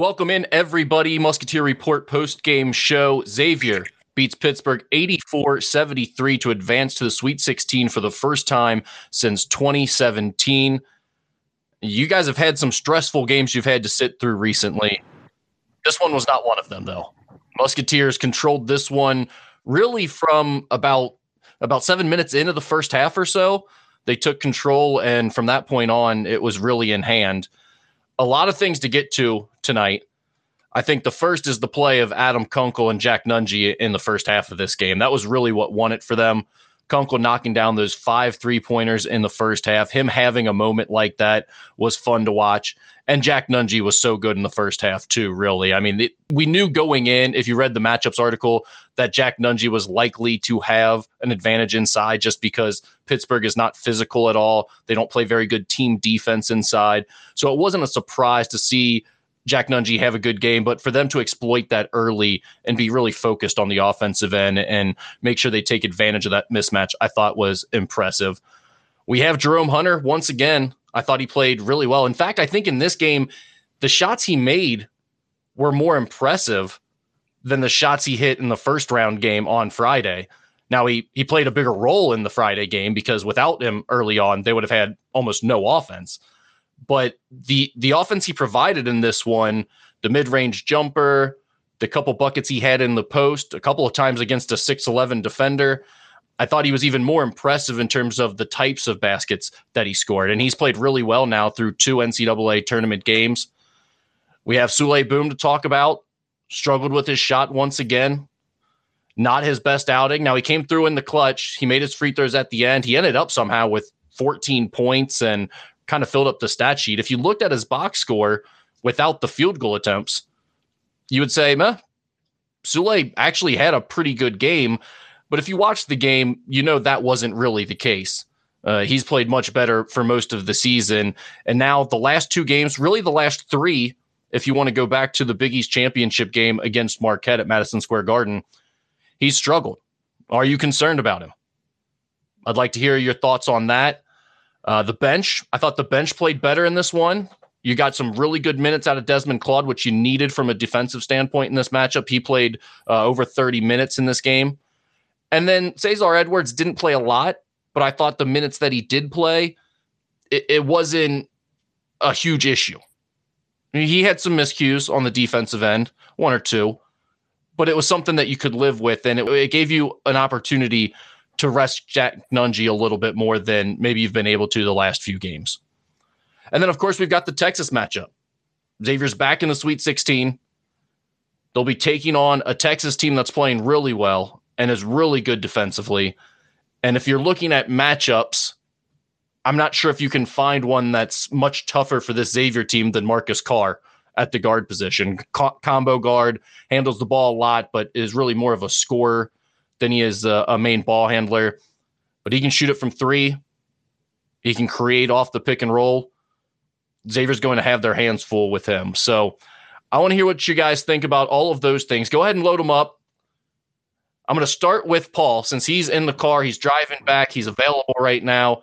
Welcome in, everybody. Musketeer Report post game show. Xavier beats Pittsburgh 84 73 to advance to the Sweet 16 for the first time since 2017. You guys have had some stressful games you've had to sit through recently. This one was not one of them, though. Musketeers controlled this one really from about about seven minutes into the first half or so. They took control, and from that point on, it was really in hand. A lot of things to get to tonight. I think the first is the play of Adam Kunkel and Jack Nunge in the first half of this game. That was really what won it for them. Kunkel knocking down those five three pointers in the first half. Him having a moment like that was fun to watch. And Jack Nunge was so good in the first half, too, really. I mean, it, we knew going in, if you read the matchups article, that Jack Nunge was likely to have an advantage inside just because Pittsburgh is not physical at all. They don't play very good team defense inside. So it wasn't a surprise to see Jack Nunge have a good game, but for them to exploit that early and be really focused on the offensive end and make sure they take advantage of that mismatch, I thought was impressive. We have Jerome Hunter once again. I thought he played really well. In fact, I think in this game, the shots he made were more impressive than the shots he hit in the first round game on Friday. Now he he played a bigger role in the Friday game because without him early on, they would have had almost no offense but the the offense he provided in this one, the mid range jumper, the couple buckets he had in the post, a couple of times against a six eleven defender. I thought he was even more impressive in terms of the types of baskets that he scored. And he's played really well now through two NCAA tournament games. We have Souley Boum to talk about. Struggled with his shot once again. Not his best outing. Now he came through in the clutch. He made his free throws at the end. He ended up somehow with 14 points and kind of filled up the stat sheet. If you looked at his box score without the field goal attempts, you would say, meh, Souley actually had a pretty good game. But if you watch the game, you know that wasn't really the case. Uh, he's played much better for most of the season. And now the last two games, really the last three, if you want to go back to the Big East championship game against Marquette at Madison Square Garden, he's struggled. Are you concerned about him? I'd like to hear your thoughts on that. Uh, the bench, I thought the bench played better in this one. You got some really good minutes out of Desmond Claude, which you needed from a defensive standpoint in this matchup. He played uh, over 30 minutes in this game. And then Cesar Edwards didn't play a lot, but I thought the minutes that he did play, it, it wasn't a huge issue. I mean, he had some miscues on the defensive end, one or two, but it was something that you could live with. And it, it gave you an opportunity to rest Jack Nunge a little bit more than maybe you've been able to the last few games. And then, of course, we've got the Texas matchup. Xavier's back in the Sweet 16. They'll be taking on a Texas team that's playing really well and is really good defensively. And if you're looking at matchups, I'm not sure if you can find one that's much tougher for this Xavier team than Marcus Carr at the guard position. Co- combo guard handles the ball a lot, but is really more of a scorer than he is a, a main ball handler. But he can shoot it from three. He can create off the pick and roll. Xavier's going to have their hands full with him. So I want to hear what you guys think about all of those things. Go ahead and load them up. I'm going to start with Paul since he's in the car. He's driving back. He's available right now.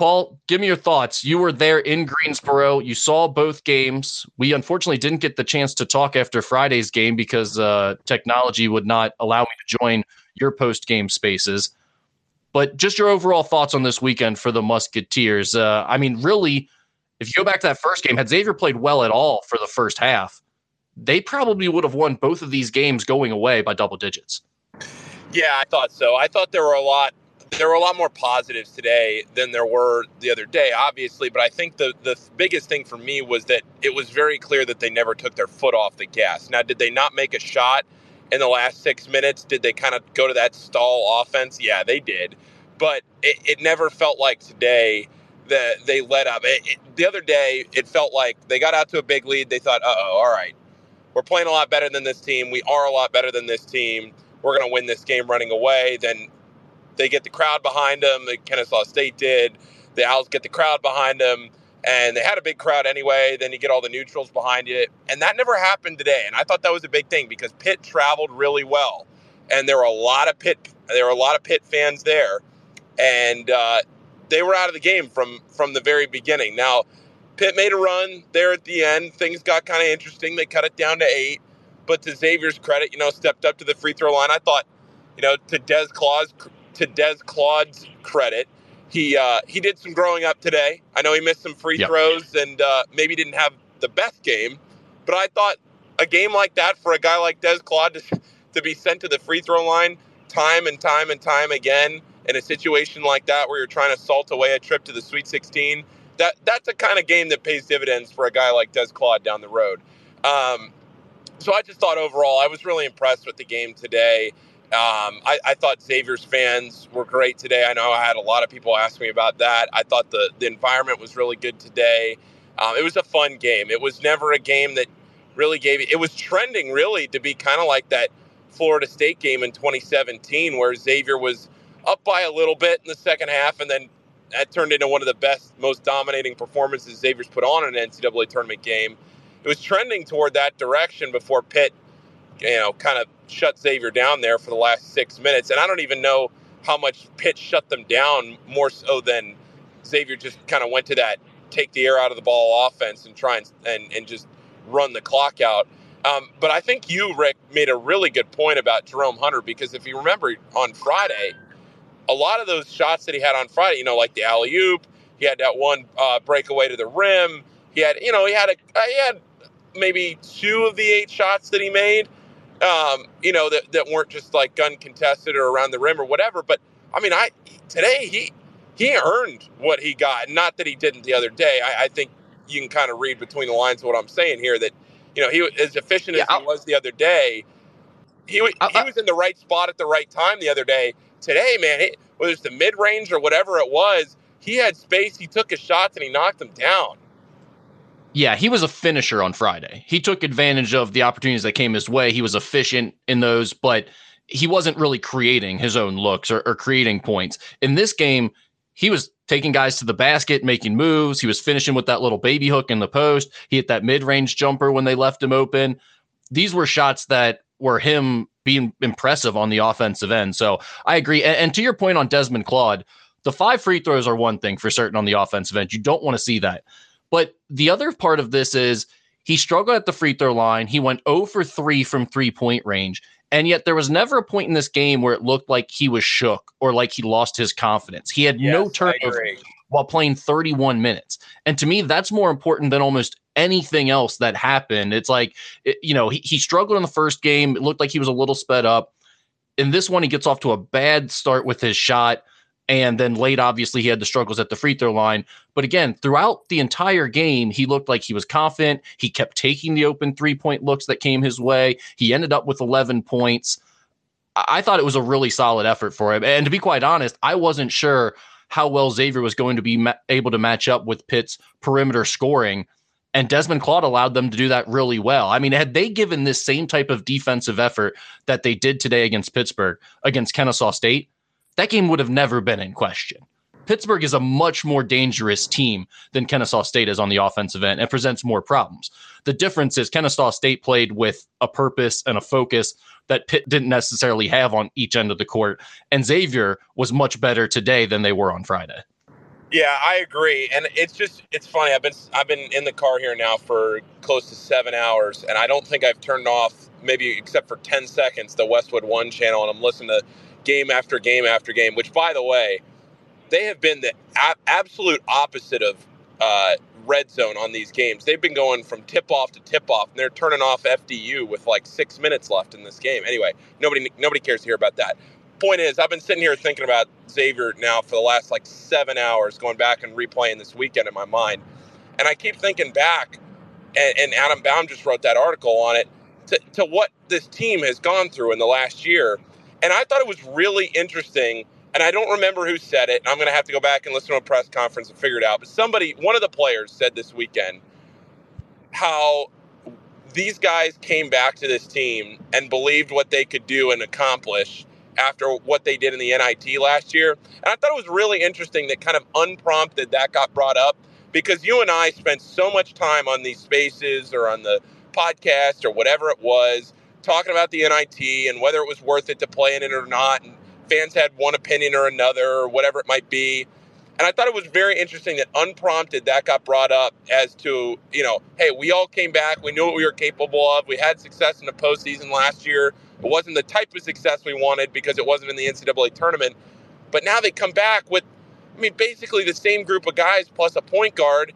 Paul, give me your thoughts. You were there in Greensboro. You saw both games. We unfortunately didn't get the chance to talk after Friday's game because uh, technology would not allow me to join your post game spaces. But just your overall thoughts on this weekend for the Musketeers. Uh, I mean, really, if you go back to that first game, had Xavier played well at all for the first half, they probably would have won both of these games going away by double digits. Yeah, I thought so. I thought there were a lot there were a lot more positives today than there were the other day, obviously. But I think the the biggest thing for me was that it was very clear that they never took their foot off the gas. Now, did they not make a shot in the last six minutes? Did they kind of go to that stall offense? Yeah, they did. But it, it never felt like today that they let up. It, it, the other day, it felt like they got out to a big lead. They thought, uh oh, all right, we're playing a lot better than this team. We are a lot better than this team. We're going to win this game running away. Then they get the crowd behind them. The Kennesaw State did. The Owls get the crowd behind them, and they had a big crowd anyway. Then you get all the neutrals behind it, and that never happened today. And I thought that was a big thing because Pitt traveled really well, and there were a lot of Pitt there were a lot of Pitt fans there, and uh, they were out of the game from from the very beginning. Now, Pitt made a run there at the end. Things got kind of interesting. They cut it down to eight. But to Xavier's credit, you know, stepped up to the free throw line. I thought, you know, to Des Claude's to Des Claude's credit, he uh, he did some growing up today. I know he missed some free yep. throws and uh, maybe didn't have the best game, but I thought a game like that for a guy like Des Claude to, to be sent to the free throw line time and time and time again in a situation like that where you're trying to salt away a trip to the Sweet 16, that that's a kind of game that pays dividends for a guy like Des Claude down the road. Um, so I just thought overall, I was really impressed with the game today. Um, I, I, thought Xavier's fans were great today. I know I had a lot of people ask me about that. I thought the, the environment was really good today. Um, it was a fun game. It was never a game that really gave it was trending really to be kind of like that Florida State game in 2017 where Xavier was up by a little bit in the second half and then that turned into one of the best, most dominating performances Xavier's put on in an NCAA tournament game. It was trending toward that direction before Pitt, you know, kind of shut Xavier down there for the last six minutes. And I don't even know how much Pitt shut them down more so than Xavier just kind of went to that take the air out of the ball offense and try and, and, and just run the clock out. Um, but I think you, Rick, made a really good point about Jerome Hunter because if you remember on Friday, a lot of those shots that he had on Friday, you know, like the alley oop, he had that one uh, breakaway to the rim. He had, you know, he had a, he had maybe two of the eight shots that he made, um, you know, that, that weren't just like gun contested or around the rim or whatever. But I mean, I today he he earned what he got. Not that he didn't the other day. I, I think you can kind of read between the lines of what I'm saying here that you know he as efficient yeah, as I'll, he was the other day. He, he was in the right spot at the right time the other day. Today, man, it, whether it's the mid range or whatever it was, he had space. He took his shots and he knocked them down. Yeah, he was a finisher on Friday. He took advantage of the opportunities that came his way. He was efficient in those, but he wasn't really creating his own looks or, or creating points. In this game, he was taking guys to the basket, making moves. He was finishing with that little baby hook in the post. He hit that mid range jumper when they left him open. These were shots that were him being impressive on the offensive end. So I agree. And, and, to your point on Desmond Claude, the five free throws are one thing for certain on the offensive end. You don't want to see that. But the other part of this is he struggled at the free throw line. He went 0 for 3 from three point range. And yet there was never a point in this game where it looked like he was shook or like he lost his confidence. He had yes, no turnover while playing 31 minutes. And to me, that's more important than almost anything else that happened. It's like, it, you know, he, he struggled in the first game. It looked like he was a little sped up. In this one, he gets off to a bad start with his shot. And then late, obviously, he had the struggles at the free throw line. But again, throughout the entire game, he looked like he was confident. He kept taking the open three point looks that came his way. He ended up with 11 points. I thought it was a really solid effort for him. And to be quite honest, I wasn't sure how well Xavier was going to be ma- able to match up with Pitt's perimeter scoring. And Desmond Claude allowed them to do that really well. I mean, had they given this same type of defensive effort that they did today against Pittsburgh, against Kennesaw State, that game would have never been in question. Pittsburgh is a much more dangerous team than Kennesaw State is on the offensive end and presents more problems. The difference is Kennesaw State played with a purpose and a focus that Pitt didn't necessarily have on each end of the court. And Xavier was much better today than they were on Friday. Yeah, I agree. And it's just it's funny. I've been I've been in the car here now for close to 7 hours and I don't think I've turned off maybe except for 10 seconds the Westwood 1 channel and I'm listening to game after game after game, which, by the way, they have been the a- absolute opposite of uh, red zone on these games. They've been going from tip off to tip off, and they're turning off FDU with like six minutes left in this game. Anyway, nobody nobody cares to hear about that. Point is, I've been sitting here thinking about Xavier now for the last like seven hours, going back and replaying this weekend in my mind, and I keep thinking back. And, and Adam Baum just wrote that article on it to, to what this team has gone through in the last year and I thought it was really interesting. And I don't remember who said it. I'm going to have to go back and listen to a press conference and figure it out. But somebody, one of the players said this weekend how these guys came back to this team and believed what they could do and accomplish after what they did in the NIT last year. And I thought it was really interesting that kind of unprompted that got brought up because you and I spent so much time on these spaces or on the podcast or whatever it was talking about the NIT and whether it was worth it to play in it or not. And fans had one opinion or another or whatever it might be. And I thought it was very interesting that unprompted that got brought up as to, you know, hey, we all came back. We knew what we were capable of. We had success in the postseason last year. It wasn't the type of success we wanted because it wasn't in the NCAA tournament. But now they come back with, I mean, basically the same group of guys plus a point guard,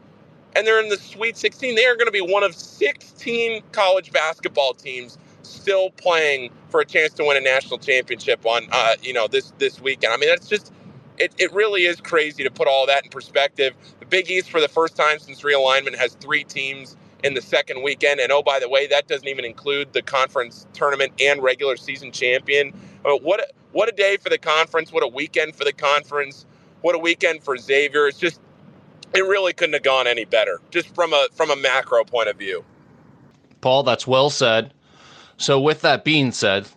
and they're in the Sweet 16. They are going to be one of 16 college basketball teams still playing for a chance to win a national championship on, uh, you know, this this weekend. I mean, that's just it, it really is crazy to put all that in perspective. The Big East, for the first time since realignment, has three teams in the second weekend. And oh, by the way, that doesn't even include the conference tournament and regular season champion. Mean, what a, what a day for the conference! What a weekend for the conference! What a weekend for Xavier! It's just it really couldn't have gone any better, just from a from a macro point of view. Paul, that's well said. So, with that being said,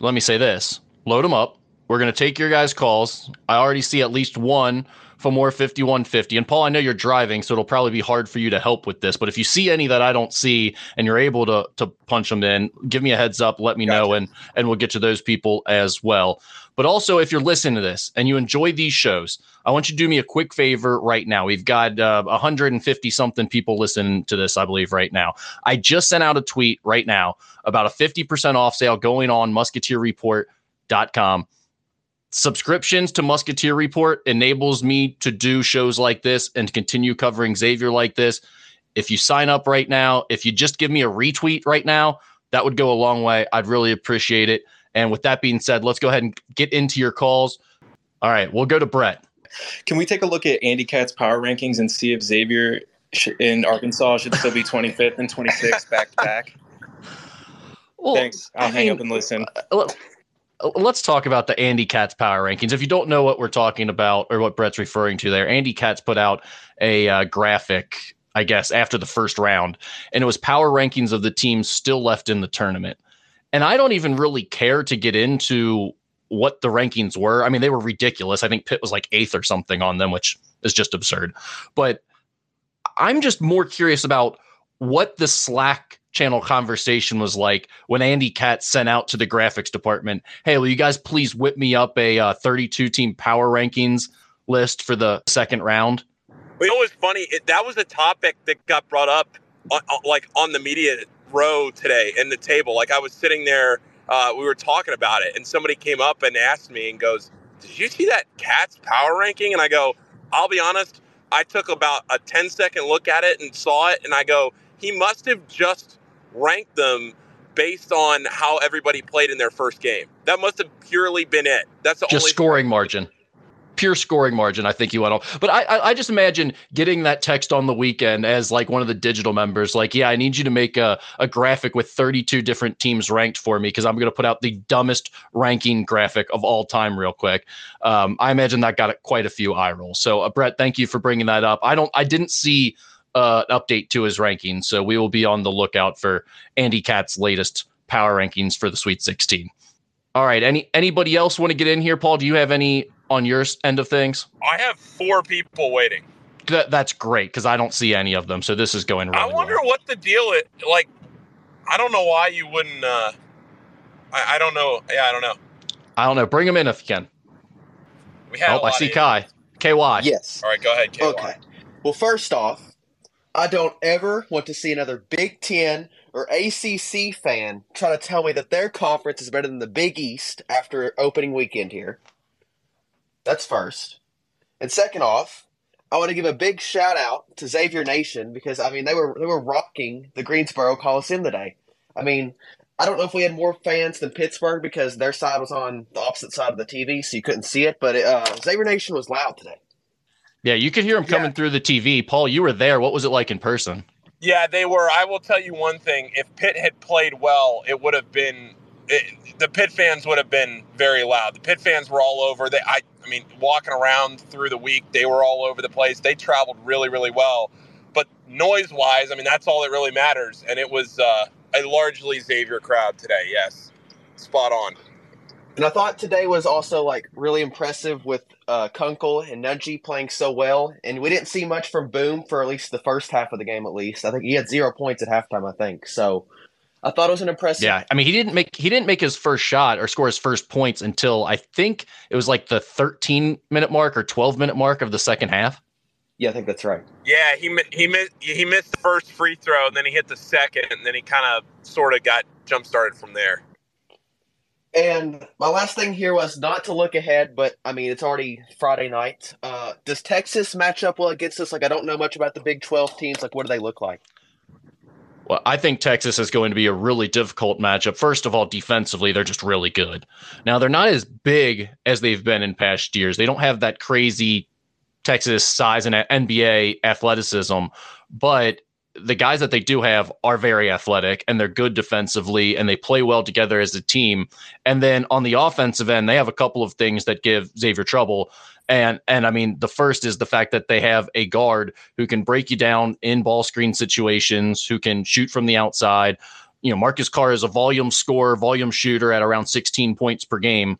let me say this: load them up we're going to take your guys' calls. I already see at least one more 5150. And Paul, I know you're driving, so it'll probably be hard for you to help with this. But if you see any that I don't see and you're able to to punch them in, give me a heads up, let me gotcha. know, and and we'll get to those people as well. But also, if you're listening to this and you enjoy these shows, I want you to do me a quick favor right now. We've got uh, 150 something people listening to this, I believe, right now. I just sent out a tweet right now about a 50% off sale going on musketeerreport.com subscriptions to Musketeer Report enables me to do shows like this and continue covering Xavier like this. If you sign up right now, if you just give me a retweet right now, that would go a long way. I'd really appreciate it. And with that being said, let's go ahead and get into your calls. All right, we'll go to Brett. Can we take a look at Andy Katz power rankings and see if Xavier in Arkansas should still be 25th and 26th back to back? Well, Thanks. I'll I hang mean, up and listen. Uh, let's talk about the Andy Katz power rankings. If you don't know what we're talking about or what Brett's referring to there, Andy Katz put out a uh, graphic, I guess, after the first round, and it was power rankings of the teams still left in the tournament. And I don't even really care to get into what the rankings were. I mean, they were ridiculous. I think Pitt was like eighth or something on them, which is just absurd. But I'm just more curious about what the Slack channel conversation was like when Andy Katz sent out to the graphics department, "Hey, will you guys please whip me up a uh, 32 team power rankings list for the second round?" You know funny? It, that was a topic that got brought up, on, uh, like on the media row today in the table. Like I was sitting there, uh, we were talking about it, and somebody came up and asked me and goes, "Did you see that Katz power ranking?" And I go, "I'll be honest." I took about a 10 second look at it and saw it, and I go, he must have just ranked them based on how everybody played in their first game. That must have purely been it. That's the just only scoring margin. Pure scoring margin, I think you went on. But I, I, I, just imagine getting that text on the weekend as like one of the digital members, like, yeah, I need you to make a, a graphic with 32 different teams ranked for me because I'm going to put out the dumbest ranking graphic of all time real quick. Um, I imagine that got quite a few eye rolls. So, uh, Brett, thank you for bringing that up. I don't, I didn't see uh, update to his rankings. So we will be on the lookout for Andy Katz's latest power rankings for the Sweet 16. All right. Any anybody else want to get in here, Paul? Do you have any on your end of things? I have four people waiting. That, that's great because I don't see any of them. So this is going really I wonder well. what the deal is. Like, I don't know why you wouldn't. Uh, I, I don't know. Yeah, I don't know. I don't know. Bring them in if you can. We have. Oh, I see Kai. KY. Yes. All right, go ahead, KY. Okay. Well, first off, I don't ever want to see another Big Ten or ACC fan try to tell me that their conference is better than the Big East after opening weekend here. That's first. And second off, I want to give a big shout out to Xavier Nation because I mean they were they were rocking the Greensboro Coliseum today. I mean, I don't know if we had more fans than Pittsburgh because their side was on the opposite side of the TV, so you couldn't see it. But uh, Xavier Nation was loud today. Yeah, you could hear them coming yeah. through the TV. Paul, you were there. What was it like in person? Yeah, they were. I will tell you one thing. If Pitt had played well, it would have been it, the Pitt fans would have been very loud. The Pitt fans were all over. They, I, I mean, walking around through the week, they were all over the place. They traveled really, really well. But noise-wise, I mean, that's all that really matters. And it was uh, a largely Xavier crowd today. Yes, spot on. And I thought today was also like really impressive with uh, Kunkel and Nunge playing so well. And we didn't see much from Boum for at least the first half of the game, at least. I think he had zero points at halftime, I think. So I thought it was an impressive. Yeah, I mean he didn't make he didn't make his first shot or score his first points until I think it was like the 13 minute mark or 12 minute mark of the second half. Yeah, I think that's right. Yeah, he he missed he missed the first free throw, and then he hit the second, and then he kind of sort of got jump started from there. And my last thing here was not to look ahead, but I mean it's already Friday night. Uh, does Texas match up well against us? Like I don't know much about the Big Twelve teams. Like what do they look like? Well, I think Texas is going to be a really difficult matchup. First of all, defensively, they're just really good. Now, they're not as big as they've been in past years. They don't have that crazy Texas size and NBA athleticism, but the guys that they do have are very athletic and they're good defensively and they play well together as a team. And then on the offensive end, they have a couple of things that give Xavier trouble. And and I mean, the first is the fact that they have a guard who can break you down in ball screen situations, who can shoot from the outside. You know, Marcus Carr is a volume scorer, volume shooter at around 16 points per game.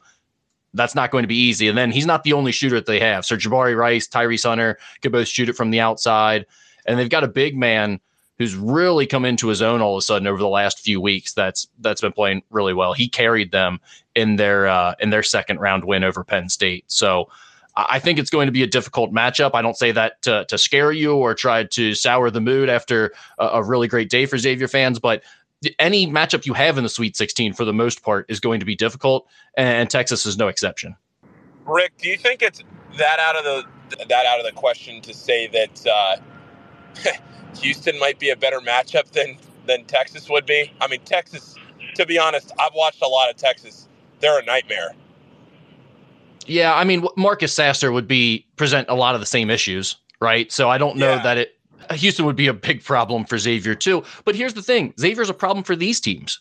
That's not going to be easy. And then he's not the only shooter that they have. So Jabari Rice, Tyrese Hunter could both shoot it from the outside. And they've got a big man who's really come into his own all of a sudden over the last few weeks. That's that's been playing really well. He carried them in their uh, in their second round win over Penn State. So I think it's going to be a difficult matchup. I don't say that to, to scare you or try to sour the mood after a, a really great day for Xavier fans, but any matchup you have in the Sweet 16 for the most part is going to be difficult, and Texas is no exception. Rick, do you think it's that out of the that out of the question to say that uh, Houston might be a better matchup than than Texas would be? I mean, Texas. To be honest, I've watched a lot of Texas. They're a nightmare. Yeah, I mean Marcus Sasser would be present a lot of the same issues, right? So I don't know yeah. that it Houston would be a big problem for Xavier too. But here's the thing: Xavier's a problem for these teams.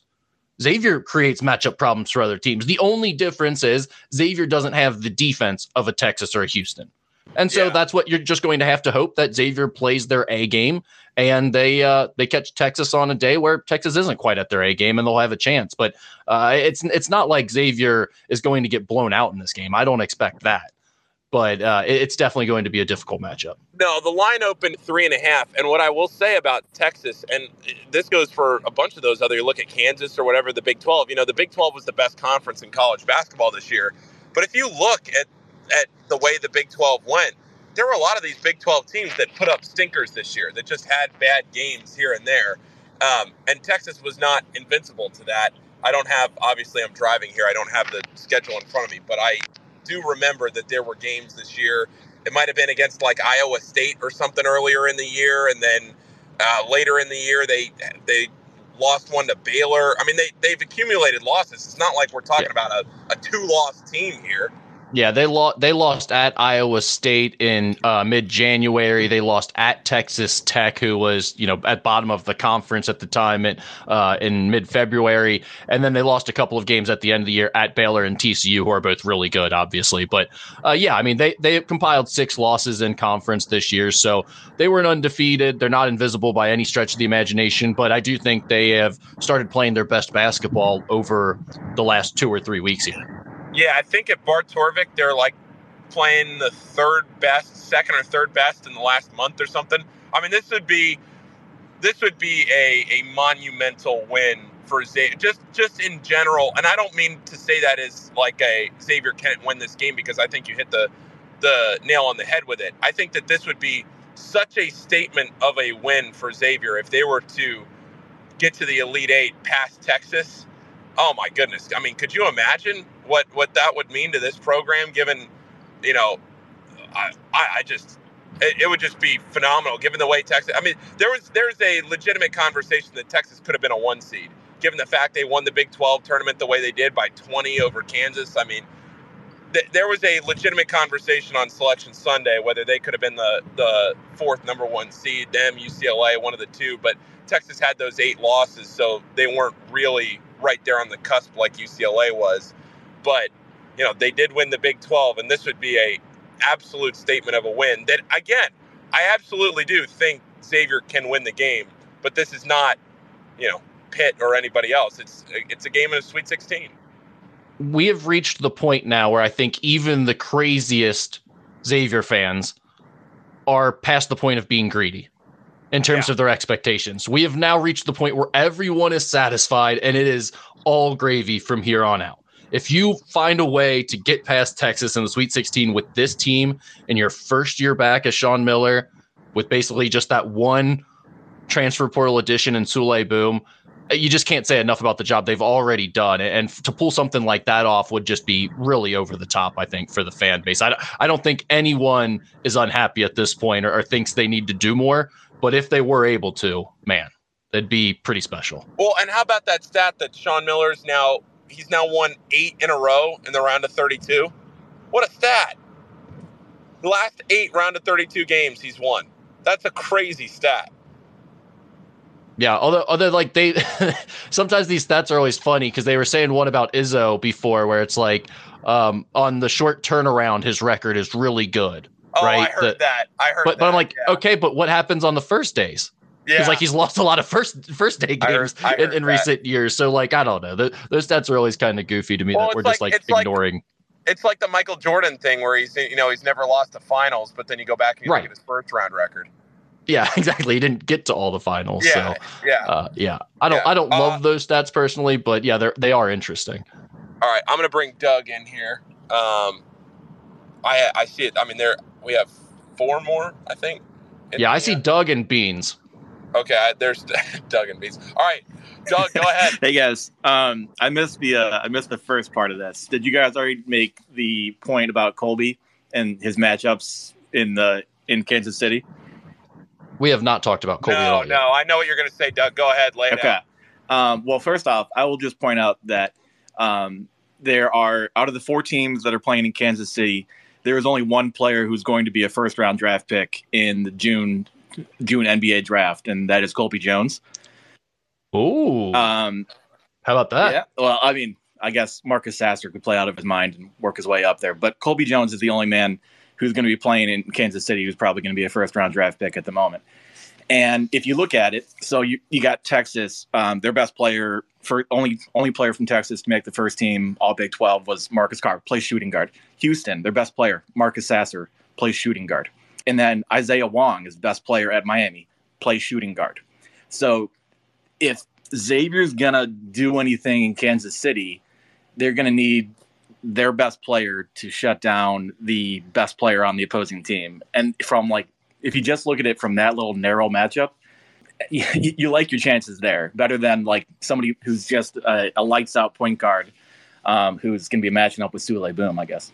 Xavier creates matchup problems for other teams. The only difference is Xavier doesn't have the defense of a Texas or a Houston. And so yeah. that's what you're just going to have to hope that Xavier plays their A game and they uh, they catch Texas on a day where Texas isn't quite at their A game and they'll have a chance. But uh, it's it's not like Xavier is going to get blown out in this game. I don't expect that. But uh, it's definitely going to be a difficult matchup. No, the line opened three and a half. And what I will say about Texas, and this goes for a bunch of those other, you look at Kansas or whatever, the Big 12, you know, the Big 12 was the best conference in college basketball this year. But if you look at at the way the Big 12 went, there were a lot of these Big 12 teams that put up stinkers this year that just had bad games here and there. Um, and Texas was not invincible to that. I don't have, obviously, I'm driving here. I don't have the schedule in front of me, but I do remember that there were games this year. It might have been against like Iowa State or something earlier in the year, and then uh, later in the year they they lost one to Baylor. I mean, they they've accumulated losses. It's not like we're talking yeah. about a, a two loss team here. Yeah, they lost. They lost at Iowa State in uh, mid-January. They lost at Texas Tech, who was you know at bottom of the conference at the time, in, uh, in mid-February, and then they lost a couple of games at the end of the year at Baylor and TCU, who are both really good, obviously. But uh, yeah, I mean they they compiled six losses in conference this year, so they weren't undefeated. They're not invisible by any stretch of the imagination, but I do think they have started playing their best basketball over the last two or three weeks here. Yeah, I think at Bart Torvik, they're like playing the third best, second or third best in the last month or something. I mean, this would be this would be a, a monumental win for Xavier, just just in general. And I don't mean to say that as like a Xavier can't win this game because I think you hit the the nail on the head with it. I think that this would be such a statement of a win for Xavier if they were to get to the Elite Eight past Texas. Oh my goodness! I mean, could you imagine what what that would mean to this program, given you know, I I just it, it, would just be phenomenal given the way Texas. I mean, there was there's a legitimate conversation that Texas could have been a one seed, given the fact they won the Big 12 tournament the way they did by 20 over Kansas. I mean, th- there was a legitimate conversation on Selection Sunday whether they could have been the the fourth number one seed, them UCLA, one of the two, but Texas had those eight losses, so they weren't really right there on the cusp like UCLA was. But you know, they did win the Big 12, and this would be a absolute statement of a win. That again, I absolutely do think Xavier can win the game, but this is not, you know, Pitt or anybody else. It's it's a game a Sweet 16. We have reached the point now where I think even the craziest Xavier fans are past the point of being greedy in terms yeah. of their expectations. We have now reached the point where everyone is satisfied and it is all gravy from here on out. If you find a way to get past Texas in the Sweet 16 with this team in your first year back as Sean Miller, with basically just that one transfer portal addition and Souley Boum, eh, you just can't say enough about the job they've already done. And to pull something like that off would just be really over the top, I think, for the fan base. I, I don't think anyone is unhappy at this point or, or thinks they need to do more. But if they were able to, man, that'd be pretty special. Well, and how about that stat that Sean Miller's now he's now won eight in a row in the round of 32? What a stat! The last eight round of 32 games he's won. That's a crazy stat. Yeah, although although like they sometimes these stats are always funny because they were saying one about Izzo before where it's like um, on the short turnaround his record is really good. Oh, right? I heard the, that. I heard but, But I'm like, yeah. okay, but what happens on the first days? Because yeah. like he's lost a lot of first first day games I heard, I heard in, in recent years. So like I don't know. The, those stats are always kind of goofy to me well, that we're like, just like ignoring. Like, it's like the Michael Jordan thing where he's you know he's never lost the finals, but then you go back and you right. look at his first round record. Yeah, exactly. He didn't get to all the finals. Yeah, so, yeah, uh, yeah. I don't, yeah. I don't uh, love those stats personally, but yeah, they're they are interesting. All right, I'm gonna bring Doug in here. Um, I I see it. I mean, there we have four more, I think. Yeah, I see Doug and Beans. Okay, there's Doug and Beans. All right, Doug, go ahead. hey guys, um, I missed the uh, I missed the first part of this. Did you guys already make the point about Colby and his matchups in the in Kansas City? We have not talked about Colby no, at all. No, I know what you're going to say, Doug. Go ahead, lay it okay. Um, well, first off, I will just point out that um, there are out of the four teams that are playing in Kansas City, there is only one player who's going to be a first round draft pick in the June June NBA draft, and that is Colby Jones. Ooh. Um, How about that? Yeah. Well, I mean, I guess Marcus Sasser could play out of his mind and work his way up there, but Colby Jones is the only man who's going to be playing in Kansas City, who's probably going to be a first round draft pick at the moment. And if you look at it, so you, you got Texas, um, their best player for only only player from Texas to make the first team All Big 12 was Marcus Carr, plays shooting guard. Houston, their best player, Marcus Sasser, plays shooting guard. And then Isaiah Wong is the best player at Miami, plays shooting guard. So if Xavier's gonna do anything in Kansas City, they're gonna need their best player to shut down the best player on the opposing team. And from like, if you just look at it from that little narrow matchup, you, you like your chances there better than like somebody who's just a, a lights out point guard um, who's going to be matching up with Souley Boum, I guess.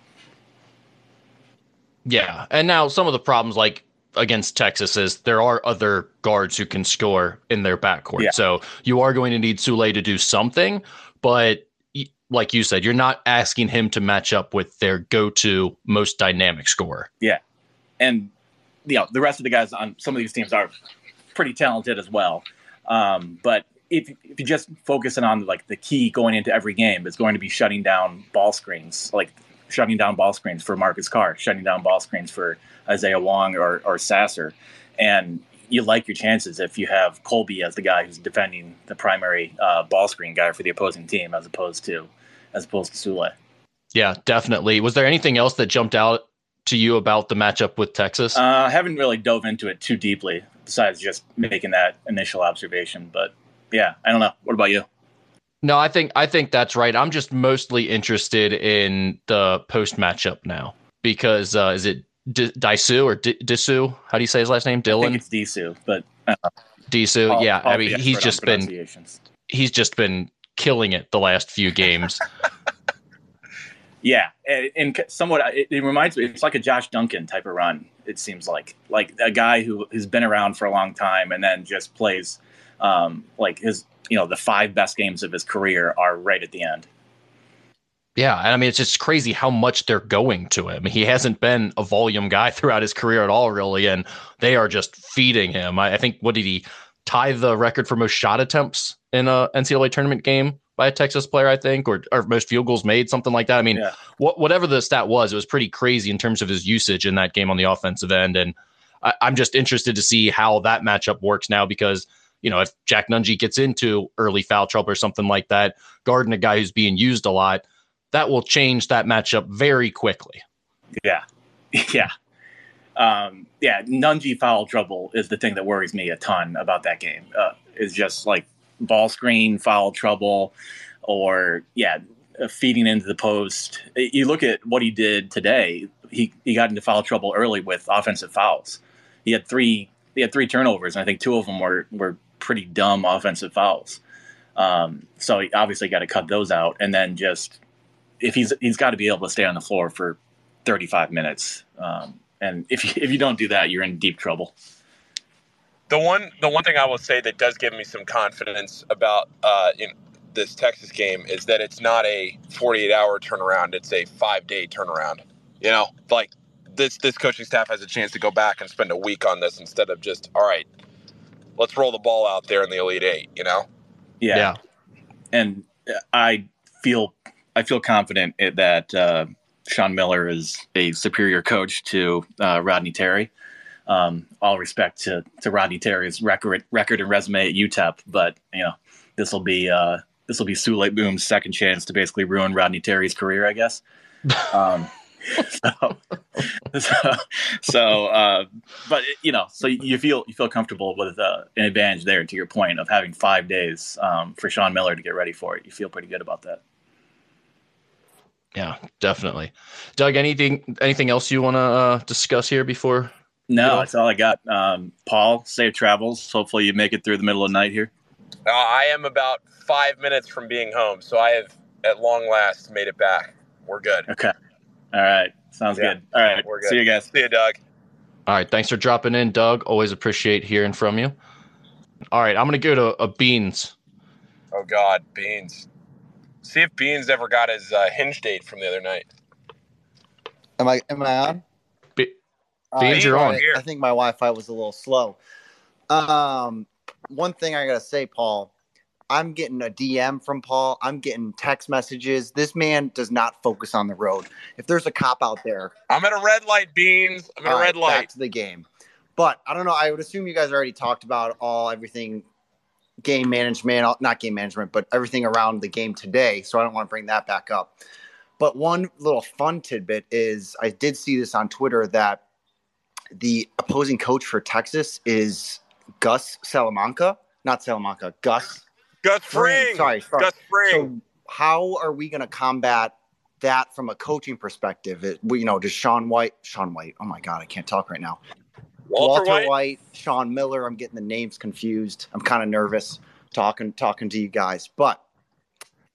Yeah, and now some of the problems like against Texas is there are other guards who can score in their backcourt. Yeah. So you are going to need Souley to do something, but like you said, you're not asking him to match up with their go-to most dynamic scorer. Yeah, and you know the rest of the guys on some of these teams are pretty talented as well. Um, but if if you just focusing on like the key going into every game is going to be shutting down ball screens, like shutting down ball screens for Marcus Carr, shutting down ball screens for Isaiah Wong or, or Sasser, and you like your chances if you have Colby as the guy who's defending the primary uh, ball screen guy for the opposing team, as opposed to as opposed to Souley. Yeah, definitely. Was there anything else that jumped out to you about the matchup with Texas? Uh, I haven't really dove into it too deeply, besides just making that initial observation. But yeah, I don't know. What about you? No, I think I think that's right. I'm just mostly interested in the post matchup now because uh, is it D- Disu or D- Disu? How do you say his last name? Dylan. it's Disu, but uh, Disu. yeah, I mean he's just been he's just been killing it the last few games. yeah, and, and somewhat it, it, reminds me. It's like a Josh Duncan type of run. It seems like like a guy who has been around for a long time and then just plays um, like his you know the five best games of his career are right at the end. Yeah, and I mean it's just crazy how much they're going to him. He hasn't been a volume guy throughout his career at all, really, and they are just feeding him. I, I think what did he tie the record for most shot attempts in a NCAA tournament game by a Texas player, I think, or, or most field goals made, something like that. I mean, yeah. wh- whatever the stat was, it was pretty crazy in terms of his usage in that game on the offensive end. And I, am just interested to see how that matchup works now because, you know, if Jack Nunge gets into early foul trouble or something like that, guarding a guy who's being used a lot, that will change that matchup very quickly. Yeah. Yeah. um, yeah, Nunge foul trouble is the thing that worries me a ton about that game. Uh, is just like ball screen foul trouble, or yeah, uh, feeding into the post. You look at what he did today. He he got into foul trouble early with offensive fouls. He had three he had three turnovers, and I think two of them were were pretty dumb offensive fouls. Um, so he obviously got to cut those out, and then just if he's he's got to be able to stay on the floor for 35 minutes. Um, and if you, if you don't do that, you're in deep trouble. The one the one thing I will say that does give me some confidence about uh, in this Texas game is that it's not a 48 hour turnaround; it's a five day turnaround. You know, like this this coaching staff has a chance to go back and spend a week on this instead of just all right, let's roll the ball out there in the elite eight. You know? Yeah. yeah. And I feel I feel confident that uh, Sean Miller is a superior coach to uh, Rodney Terry. Um, all respect to, to Rodney Terry's record record and resume at UTEP, but you know this will be uh, this will be Souley Boum's second chance to basically ruin Rodney Terry's career, I guess. Um, so, so, so uh, but you know, so you feel you feel comfortable with uh, an advantage there. To your point of having five days um, for Sean Miller to get ready for it, you feel pretty good about that. Yeah, definitely. Doug, anything anything else you want to uh, discuss here before? No, that's all I got. Um, Paul, safe travels. Hopefully, you make it through the middle of the night here. Uh, I am about five minutes from being home, so I have at long last made it back. We're good. Okay. All right. Sounds yeah. good. All right. We're good. See you guys. See you, Doug. All right. Thanks for dropping in, Doug. Always appreciate hearing from you. All right. I'm going to go to a Beans. Oh, God. Beans. See if Beans ever got his uh, hinge date from the other night. Am I am I on? Be- Beans, uh, you're on. I think my Wi-Fi was a little slow. Um, one thing I gotta say, Paul, I'm getting a DM from Paul. I'm getting text messages. This man does not focus on the road. If there's a cop out there, I'm at a red light, Beans. I'm at a red light. Back to the game. But I don't know. I would assume you guys already talked about all everything game management, not game management, but everything around the game today. So I don't want to bring that back up. But one little fun tidbit is I did see this on Twitter that the opposing coach for Texas is Gus Salamanca, not Salamanca, Gus. Gus Fring. Sorry, sorry. Gus Fring. So how are we going to combat that from a coaching perspective? It, you know, does Sean White, Sean White, oh my God, I can't talk right now. Walter, Walter White? White, Sean Miller. I'm getting the names confused. I'm kind of nervous talking talking to you guys. But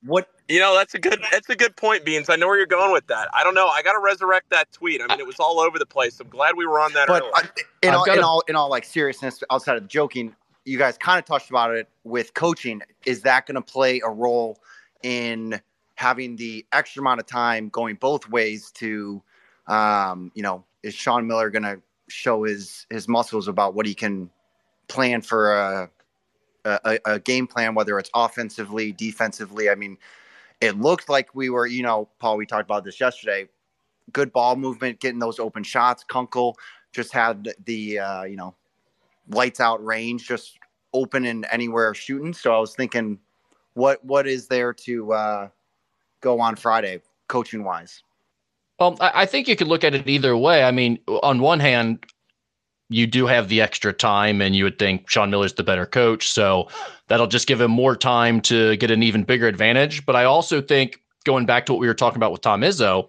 what you know, that's a good that's a good point, Beans. I know where you're going with that. I don't know. I got to resurrect that tweet. I mean, it was all over the place. I'm glad we were on that. But I, uh, in, all, in all in all like seriousness, outside of joking, you guys kind of touched about it with coaching. Is that going to play a role in having the extra amount of time going both ways to, um, you know, is Sean Miller going to show his his muscles about what he can plan for a, a, a game plan, whether it's offensively, defensively. I mean, it looked like we were, you know, Paul. We talked about this yesterday. Good ball movement, getting those open shots. Kunkel just had the uh, you know lights out range, just open and anywhere shooting. So I was thinking, what what is there to uh, go on Friday, coaching wise? Well, I think you could look at it either way. I mean, on one hand, you do have the extra time, and you would think Sean Miller's the better coach. So that'll just give him more time to get an even bigger advantage. But I also think, going back to what we were talking about with Tom Izzo,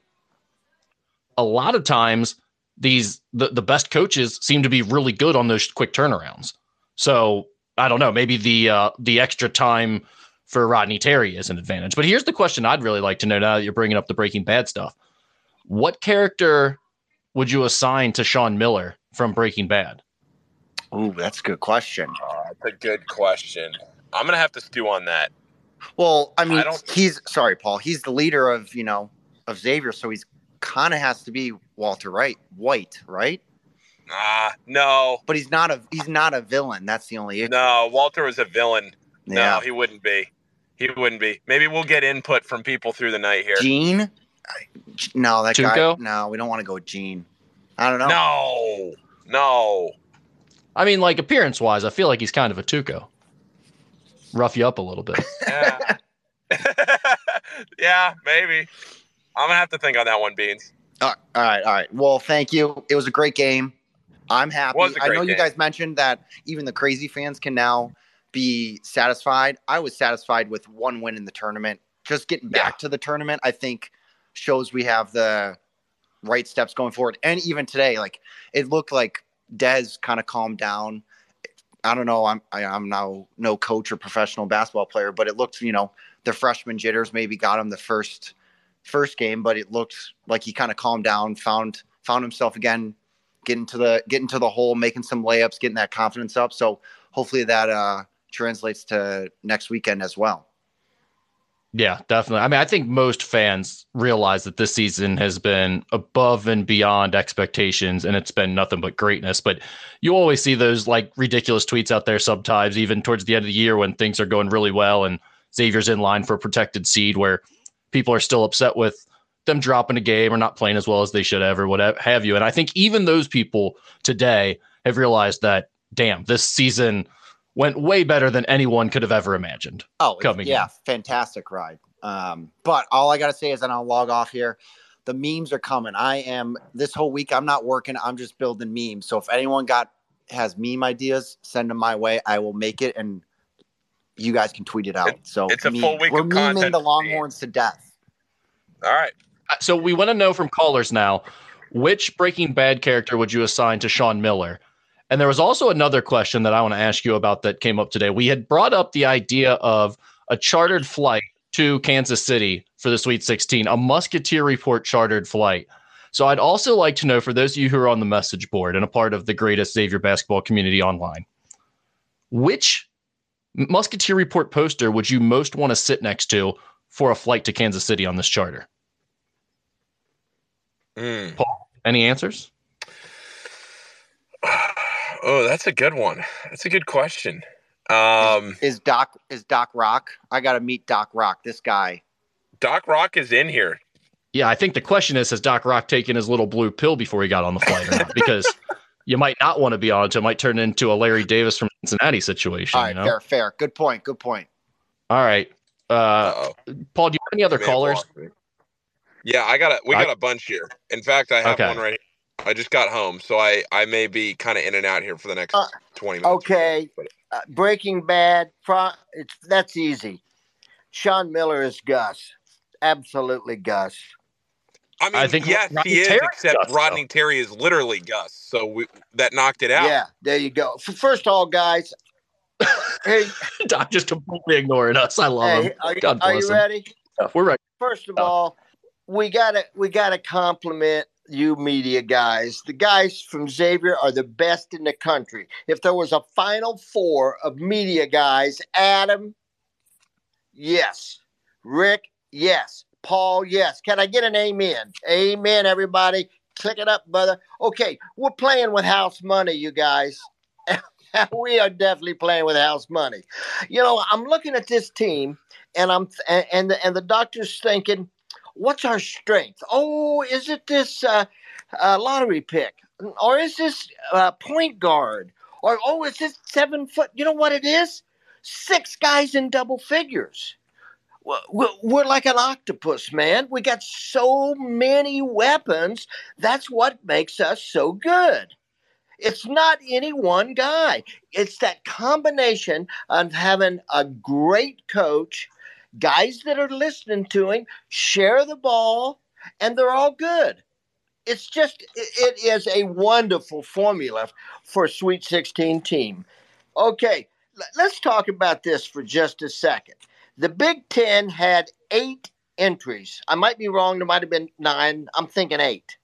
a lot of times these the, the best coaches seem to be really good on those quick turnarounds. So I don't know, maybe the uh, the extra time for Rodney Terry is an advantage. But here's the question I'd really like to know now that you're bringing up the Breaking Bad stuff what character would you assign to Sean Miller from Breaking Bad? Oh, that's a good question. Uh, that's a good question. I'm gonna have to stew on that. Well, I mean, I he's sorry, Paul. He's the leader of you know of Xavier, so he's kind of has to be Walter Wright, White, right? Ah, uh, no. But he's not a he's not a villain. That's the only issue. No, Walter was a villain. Yeah. No, he wouldn't be. He wouldn't be. Maybe we'll get input from people through the night here. Gene? No, that Tuco? guy. No, we don't want to go with Gene. I don't know. No, no. I mean, like appearance wise, I feel like he's kind of a Tuco. Rough you up a little bit. Yeah. yeah, maybe. I'm gonna have to think on that one, Beans. All right, all right, all right. Well, thank you. It was a great game. I'm happy. I know game. you guys mentioned that even the crazy fans can now be satisfied. I was satisfied with one win in the tournament. Just getting back yeah. to the tournament, I think shows we have the right steps going forward. And even today, like it looked like Des kind of calmed down. I don't know. I'm I, am i am now no coach or professional basketball player, but it looked, you know, the freshman jitters maybe got him the first first game, but it looked like he kind of calmed down, found found himself again, getting to the getting to the hole, making some layups, getting that confidence up. So hopefully that uh, translates to next weekend as well. Yeah, definitely. I mean, I think most fans realize that this season has been above and beyond expectations and it's been nothing but greatness. But you always see those like ridiculous tweets out there sometimes, even towards the end of the year when things are going really well and Xavier's in line for a protected seed where people are still upset with them dropping a game or not playing as well as they should have or whatever have you. And I think even those people today have realized that, damn, this season went way better than anyone could have ever imagined. Oh, coming yeah, in. fantastic ride. Um, but all I got to say is, and I'll log off here. The memes are coming. I am this whole week. I'm not working. I'm just building memes. So if anyone got has meme ideas, send them my way. I will make it, and you guys can tweet it out. It, so it's a meme. full week. We're of memeing the Longhorns to death. All right. Uh, so we want to know from callers now, which Breaking Bad character would you assign to Sean Miller? And there was also another question that I want to ask you about that came up today. We had brought up the idea of a chartered flight to Kansas City for the Sweet 16, a Musketeer Report chartered flight. So I'd also like to know for those of you who are on the message board and a part of the greatest Xavier basketball community online, which Musketeer Report poster would you most want to sit next to for a flight to Kansas City on this charter? Mm. Paul, any answers? Oh, that's a good one. That's a good question. Um, is, is Doc is Doc Rock? I got to meet Doc Rock. This guy. Doc Rock is in here. Yeah, I think the question is: Has Doc Rock taken his little blue pill before he got on the flight or not? Because you might not want to be on it. It might turn into a Larry Davis from Cincinnati situation. All right, you know? fair, fair. Good point. Good point. All right, uh, Paul. Do you have any other callers? Yeah, I got a. We got a bunch here. In fact, I have okay. one right here. I just got home, so I I may be kind of in and out here for the next uh, twenty minutes. Okay, uh, Breaking Bad. It's that's easy. Sean Miller is Gus, absolutely Gus. I mean, I think yes, Rodney he is. Terry except Gus, Rodney though. Terry is literally Gus, so we, that knocked it out. Yeah, there you go. First of all, guys, hey, Doc just completely ignoring us. I love hey, him. Are, God are you him. ready? Yeah, we're ready. First of all, we gotta we gotta compliment you media guys. The guys from Xavier are the best in the country. If there was a final four of media guys, Adam, yes. Rick, yes. Paul, yes. Can I get an amen? Amen, everybody. Click it up, brother. Okay, we're playing with house money, you guys. we are definitely playing with house money. You know, I'm looking at this team, and I'm and and the, and the doctor's thinking what's our strength? Oh, is it this uh, uh, lottery pick? Or is this uh, point guard? Or, oh, is this seven foot? You know what it is? Six guys in double figures. We're like an octopus, man. We got so many weapons. That's what makes us so good. It's not any one guy. It's that combination of having a great coach guys that are listening to him share the ball, and they're all good. It's just, it is a wonderful formula for a Sweet 16 team. Okay, let's talk about this for just a second. The Big Ten had eight entries. I might be wrong. There might have been nine. I'm thinking eight.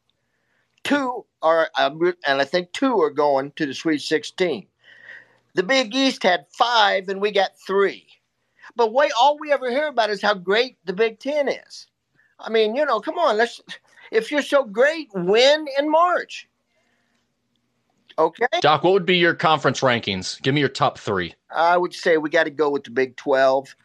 Two are, um, and I think two are going to the Sweet 16. The Big East had five, and we got three. But wait, all we ever hear about is how great the Big Ten is. I mean, you know, come on, let's. If you're so great, win in March. Okay. Doc, what would be your conference rankings? Give me your top three. I would say we got to go with the Big 12.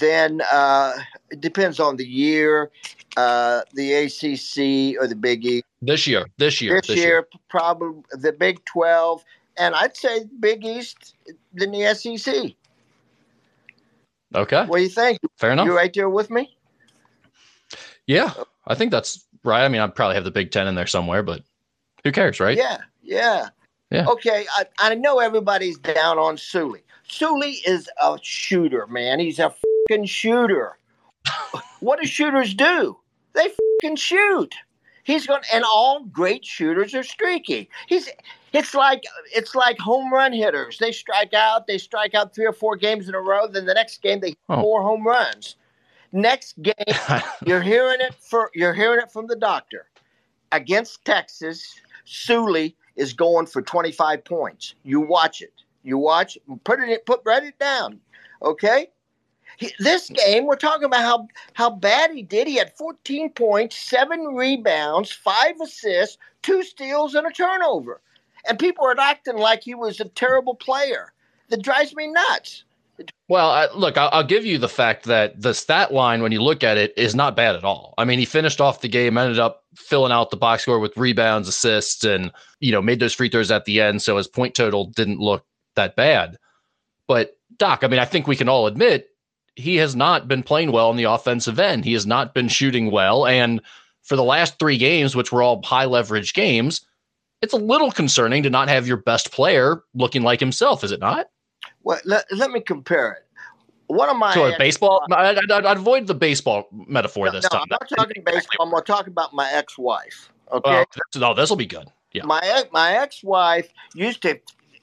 Then uh, it depends on the year, uh, the ACC or the Big East. This year, this year, this, this year, year, probably the Big 12. And I'd say Big East, then the SEC. Okay. What do you think? Fair enough. You right there with me? Yeah, I think that's right. I mean, I probably have the Big Ten in there somewhere, but who cares, right? Yeah, Yeah. Yeah. Okay, I, I know everybody's down on Souley. Souley is a shooter, man. He's a fucking shooter. what do shooters do? They fucking shoot. He's going and all great shooters are streaky. He's it's like it's like home run hitters. They strike out, they strike out three or four games in a row, then the next game they hit Oh. four home runs. Next game, you're hearing it for you're hearing it from the doctor. Against Texas, Souley is going for 25 points. You watch it. You watch. Put it. Put write it down. Okay. He, this game, we're talking about how how bad he did. He had 14 points, seven rebounds, five assists, two steals, and a turnover. And people are acting like he was a terrible player. That drives me nuts. Well, I, look, I'll, I'll give you the fact that the stat line, when you look at it, is not bad at all. I mean, he finished off the game, ended up filling out the box score with rebounds, assists, and you know made those free throws at the end, so his point total didn't look that bad. But Doc, I mean, I think we can all admit he has not been playing well on the offensive end. He has not been shooting well, and for the last three games, which were all high leverage games, it's a little concerning to not have your best player looking like himself, is it not? Well, let, let me compare it. One of my So a baseball, I, I, I'd avoid the baseball metaphor No, this no, time. I'm not talking baseball. I'm going to talk about my ex-wife. Okay, this- no, this will be good. Yeah. my my ex-wife used to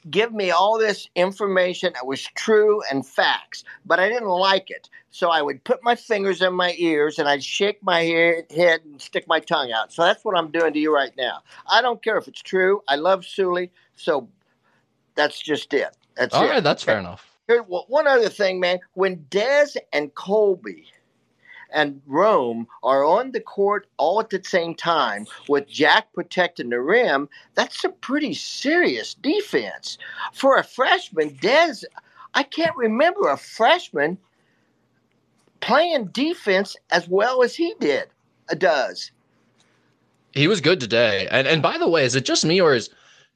give me all this information that was true and facts, but I didn't like it. So I would put my fingers in my ears and I'd shake my he- head and stick my tongue out. So that's what I'm doing to you right now. I don't care if it's true. I love Souley, so that's just it. That's All it. right, that's fair enough. Here, well, one other thing, man. When Des and Colby and Rome are on the court all at the same time with Jack protecting the rim, that's a pretty serious defense. For a freshman, Des, I can't remember a freshman playing defense as well as he did, uh, does. He was good today. And and by the way, is it just me or is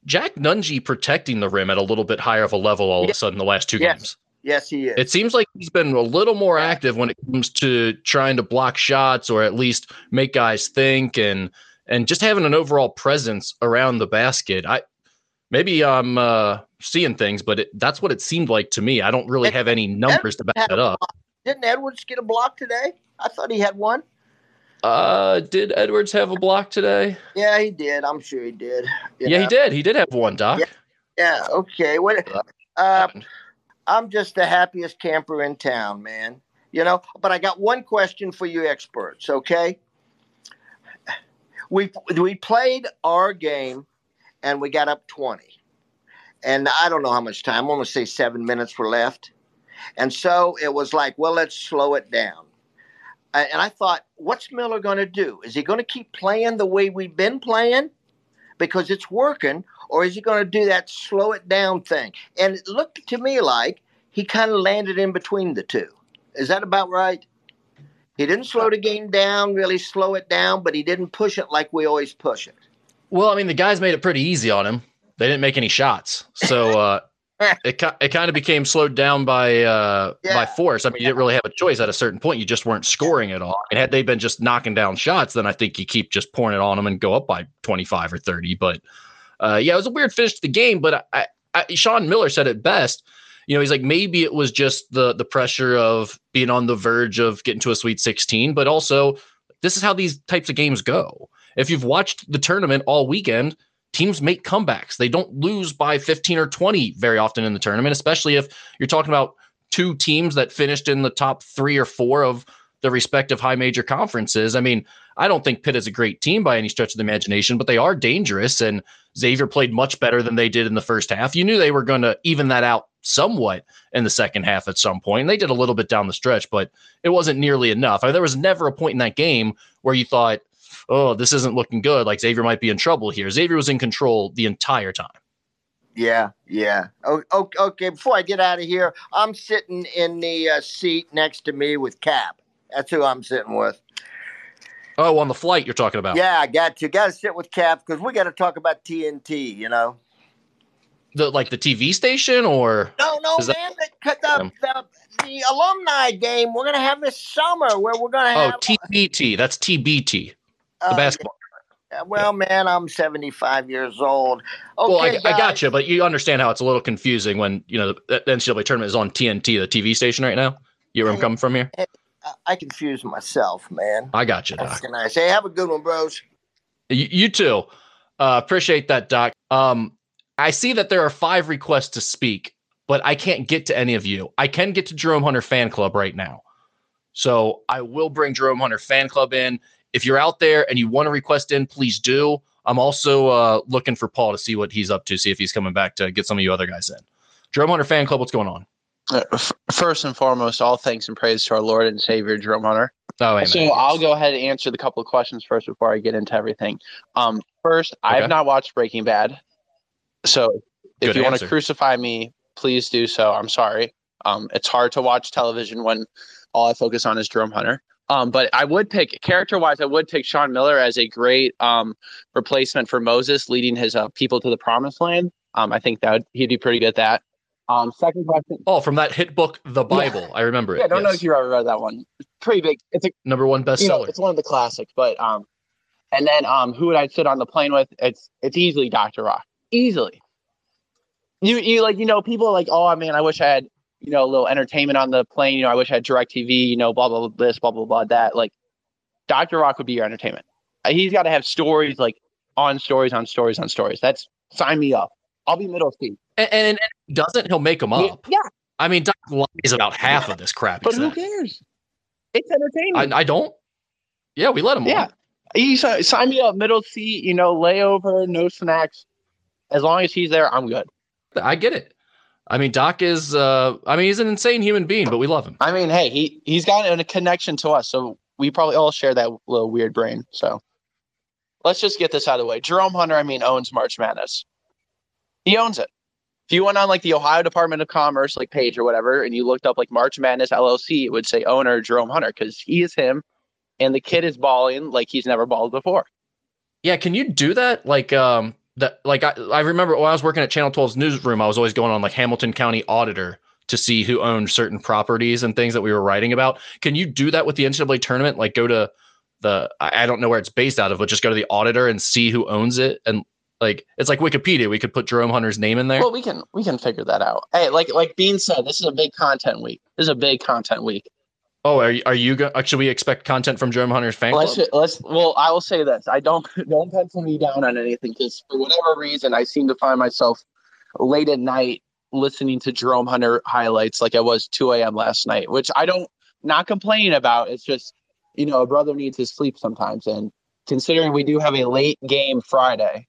Jack Nunge protecting the rim at a little bit higher of a level all of a sudden the last two Yes. games? Yes, he is. It seems like he's been a little more active when it comes to trying to block shots or at least make guys think and and just having an overall presence around the basket. I maybe I'm uh, seeing things, but it, that's what it seemed like to me. I don't really have any numbers to back that up. Didn't Edwards get a block today? I thought he had one. Uh, did Edwards have a block today? Yeah, he did. I'm sure he did. Yeah, know? he did. He did have one, Doc. Yeah. Yeah. Okay. What? Uh, I'm just the happiest camper in town, man. You know. But I got one question for you, experts. Okay. We we played our game, and we got up twenty, and I don't know how much time. I'm gonna say seven minutes were left, and so it was like, well, let's slow it down. And I thought, what's Miller going to do? Is he going to keep playing the way we've been playing? Because it's working, or is he going to do that slow it down thing? And it looked to me like he kind of landed in between the two. Is that about right? He didn't slow the game down, really slow it down, but he didn't push it like we always push it. Well, I mean, the guys made it pretty easy on him. They didn't make any shots, so uh, it it kind of became slowed down by uh, by force. I mean, you didn't really have a choice at a certain point. You just weren't scoring at all. And had they been just knocking down shots, then I think you keep just pouring it on them and go up by twenty five or thirty. But uh, yeah, it was a weird finish to the game. But I, I, Sean Miller said it best. You know, he's like maybe it was just the the pressure of being on the verge of getting to a Sweet Sixteen, but also this is how these types of games go. If you've watched the tournament all weekend, teams make comebacks. They don't lose by 15 or 20 very often in the tournament, especially if you're talking about two teams that finished in the top three or four of the respective high major conferences. I mean, I don't think Pitt is a great team by any stretch of the imagination, but they are dangerous. And Xavier played much better than they did in the first half. You knew they were going to even that out somewhat in the second half at some point. And they did a little bit down the stretch, but it wasn't nearly enough. I mean, there was never a point in that game where you thought, oh, this isn't looking good. Like Xavier might be in trouble here. Xavier was in control the entire time. Yeah, yeah. O- o- Okay, before I get out of here, I'm sitting in the uh, seat next to me with Cap. That's who I'm sitting with. Oh, on the flight you're talking about. Yeah, I got to. Got to sit with Cap because we got to talk about TNT, you know? The like the TV station or No, no, Is that- man. The, the, the, the alumni game we're going to have this summer where we're going to oh have. TBT. That's TBT, the uh, basketball. Well, man, I'm 75 years old. Okay, well, I, guys. I got you, but you understand how it's a little confusing when you know the, the NCAA tournament is on TNT, the TV station right now. You where I'm coming from here? I, confuse myself, man. I got you, Doc. That's nice. Hey, have a good one, bros. You, you too. Uh, appreciate that, Doc. Um, I see that there are five requests to speak, but I can't get to any of you. I can get to Jerome Hunter Fan Club right now. So I will bring Jerome Hunter Fan Club in. If you're out there and you want to request in, please do. I'm also uh, looking for Paul to see what he's up to, see if he's coming back to get some of you other guys in. Jerome Hunter Fan Club, what's going on? Uh, f- first and foremost, all thanks and praise to our Lord and Savior, Jerome Hunter. Oh, amen. So I'll go ahead and answer the couple of questions first before I get into everything. Um, first, I have not watched Breaking Bad, so if Good you want to crucify me, please do so. I'm sorry. Um, it's hard to watch television when all I focus on is Jerome Hunter. Um, but I would pick character wise, I would pick Sean Miller as a great um, replacement for Moses, leading his uh, people to the promised land. Um, I think that would, he'd be pretty good at that. Um, second question. Oh, from that hit book, The Bible. I remember it. Yeah, I don't know if you ever read that one. It's pretty big. It's a Number one you know, bestseller. it's one of the classics. But um, and then um, who would I sit on the plane with? It's it's easily Doctor Rock, easily. You you like you know people are like oh man I wish I had you know a little entertainment on the plane you know I wish I had Direct TV you know blah blah blah this blah blah blah that like Doctor Rock would be your entertainment. Uh, He's got to have stories like on stories on stories on stories. That's sign me up. I'll be middle seat. and, and, and if he doesn't, he'll make them up. Yeah, I mean, Doc lies about half of this crap. but who cares? It's entertainment. I, I don't. Yeah, we let him. Yeah. He si- sign me up middle seat, you know, layover, no snacks. As long as he's there, I'm good. I get it. I mean, Doc is. uh I mean, he's an insane human being, but we love him. I mean, hey, he he's got a connection to us, so we probably all share that little weird brain. So let's just get this out of the way. Jerome Hunter, I mean, owns March Madness. He owns it. If you went on like the Ohio Department of Commerce, like page or whatever, and you looked up like March Madness LLC, it would say owner Jerome Hunter because he is him, and the kid is balling like he's never balled before. Yeah, can you do that? Like, um, that like I, I remember when I was working at Channel 12's newsroom, I was always going on like Hamilton County Auditor to see who owned certain properties and things that we were writing about. Can you do that with the NCAA tournament? Like, go to the I I don't know where it's based out of, but just go to the auditor and see who owns it. And like, it's like Wikipedia. We could put Jerome Hunter's name in there. Well, we can we can figure that out. Hey, like like Bean said, this is a big content week. This is a big content week. oh, are you, are you go- should we expect content from Jerome Hunter's fan Let's club? let's. Well, I will say this: I don't don't pencil me down on anything because for whatever reason, I seem to find myself late at night listening to Jerome Hunter highlights like I was 2 a.m. last night, which I don't not complaining about. It's just you know a brother needs his sleep sometimes, and considering we do have a late game Friday,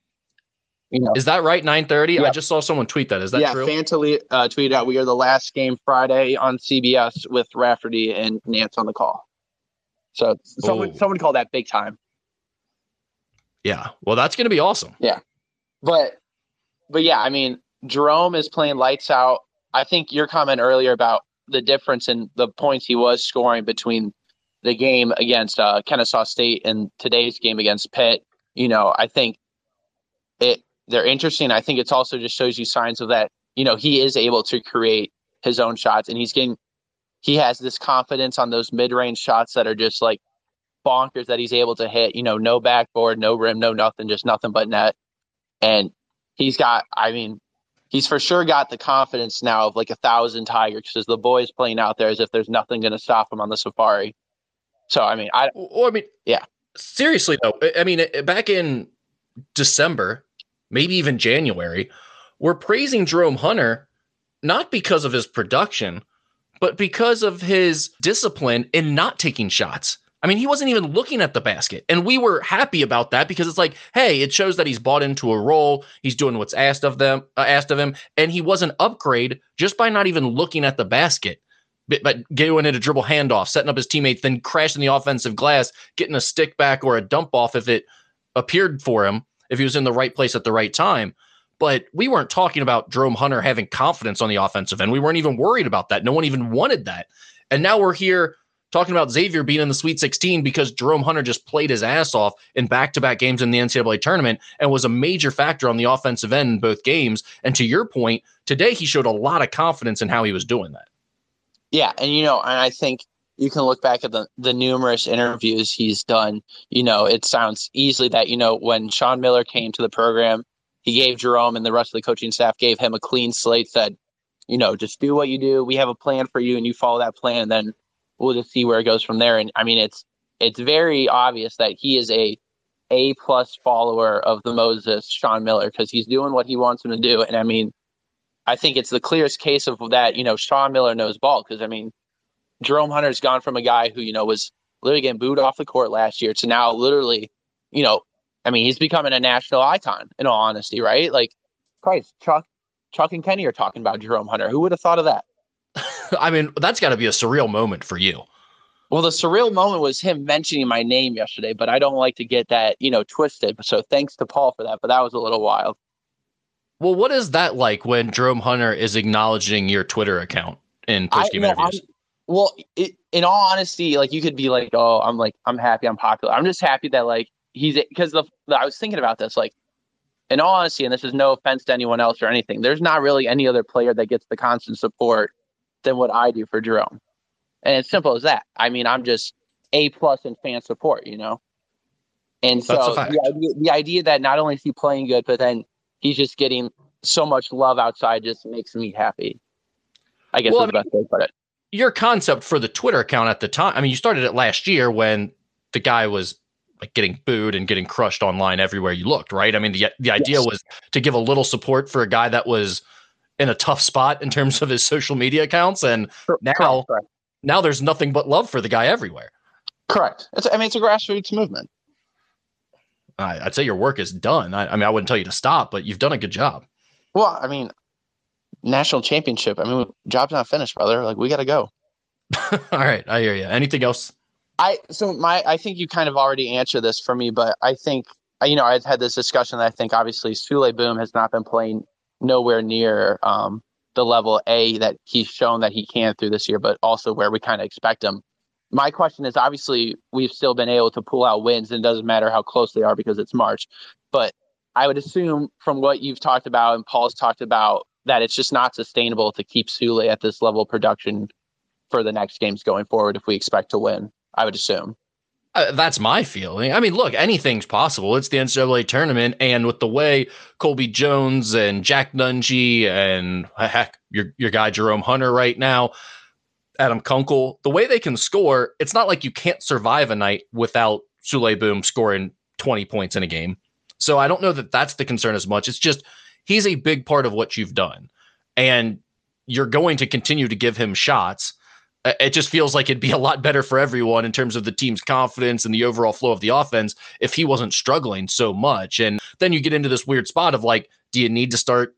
you know. Is that right? 9:30? I just saw someone tweet that. Is that yeah, true? Fantally uh, tweeted out we are the last game Friday on CBS with Raftery and Nantz on the call. So someone Oh. someone call that big time. yeah. Well, that's going to be awesome. Yeah. But but yeah, I mean Jerome is playing lights out. I think your comment earlier about the difference in the points he was scoring between the game against uh, Kennesaw State and today's game against Pitt, you know, I think they're interesting. I think it's also just shows you signs of that, you know, he is able to create his own shots and he's getting he has this confidence on those mid-range shots that are just like bonkers that he's able to hit, you know, no backboard, no rim, no nothing, just nothing but net. And he's got, I mean, he's for sure got the confidence now of like a thousand tigers because the boys playing out there as if there's nothing going to stop him on the safari. So, I mean, I, Or I mean, Yeah. Seriously though, I- mean, back in December, maybe even January, we're praising Jerome Hunter not because of his production, but because of his discipline in not taking shots. I mean, he wasn't even looking at the basket, and we were happy about that because it's like, hey, it shows that he's bought into a role. He's doing what's asked of them, uh, asked of him, and he was an upgrade just by not even looking at the basket but, but going into dribble handoff, setting up his teammates, then crashing the offensive glass, getting a stick back or a dump off if it appeared for him, if he was in the right place at the right time. But we weren't talking about Jerome Hunter having confidence on the offensive end. We weren't even worried about that. No one even wanted that. And now we're here talking about Xavier being in the Sweet 16 because Jerome Hunter just played his ass off in back to back games in the NCAA tournament and was a major factor on the offensive end in both games. And to your point, today he showed a lot of confidence in how he was doing that. yeah. And, you know, and I think you can look back at the, the numerous interviews he's done. You know, it sounds easily that, you know, when Sean Miller came to the program, he gave Jerome and the rest of the coaching staff gave him a clean slate, said, you know, just do what you do. We have a plan for you and you follow that plan and then we'll just see where it goes from there. And I mean it's it's very obvious that he is a A plus follower of the Moses Sean Miller because he's doing what he wants him to do. And I mean, I think it's the clearest case of that, you know, Sean Miller knows ball because I mean, Jerome Hunter's gone from a guy who, you know, was literally getting booed off the court last year to now literally, you know, I mean, he's becoming a national icon in all honesty, right? Like, Christ, Chuck, Chuck and Kenny are talking about Jerome Hunter. Who would have thought of that? I mean, that's got to be a surreal moment for you. Well, the surreal moment was him mentioning my name yesterday, but I don't like to get that, you know, twisted. So thanks to Paul for that, but that was a little wild. Well, what is that like when Jerome Hunter is acknowledging your Twitter account in postgame interviews? Well, it, in all honesty, like you could be like, "Oh, I'm like, I'm happy, I'm popular." I'm just happy that like he's because the, the I was thinking about this, like in all honesty, and this is no offense to anyone else or anything. There's not really any other player that gets the constant support than what I do for Jerome. And it's simple as that. I mean, I'm just A plus in fan support, you know? And so the idea, the idea that not only is he playing good, but then he's just getting so much love outside just makes me happy. I guess well, is the best way to put it. Your concept for the Twitter account at the time, I mean, you started it last year when the guy was like getting booed and getting crushed online everywhere you looked, right? I mean, the the idea yes. was to give a little support for a guy that was in a tough spot in terms of his social media accounts, and now correct. now there's nothing but love for the guy everywhere. Correct. It's, I mean, it's a grassroots movement. I, would say your work is done. I, I, mean, I wouldn't tell you to stop, but you've done a good job. Well, I mean, national championship. I mean, job's not finished, brother. Like we got to go. All right, I hear you. Anything else? I so my I think you kind of already answered this for me, but I think you know I've had this discussion that I think obviously Souley Boum has not been playing nowhere near um, the level A that he's shown that he can through this year, but also where we kind of expect him. My question is obviously we've still been able to pull out wins, and it doesn't matter how close they are because it's March. But I would assume from what you've talked about and Paul's talked about that it's just not sustainable to keep Souley at this level of production for the next games going forward if we expect to win. I would assume. Uh, that's my feeling. I mean, look, anything's possible. It's the NCAA tournament, and with the way Colby Jones and Jack Nunge and heck, your your guy Jerome Hunter right now, Adam Kunkel, the way they can score, it's not like you can't survive a night without Souley Boum scoring twenty points in a game. So I don't know that that's the concern as much. It's just he's a big part of what you've done, and you're going to continue to give him shots uh, it just feels like it'd be a lot better for everyone in terms of the team's confidence and the overall flow of the offense if he wasn't struggling so much. And then you get into this weird spot of like, do you need to start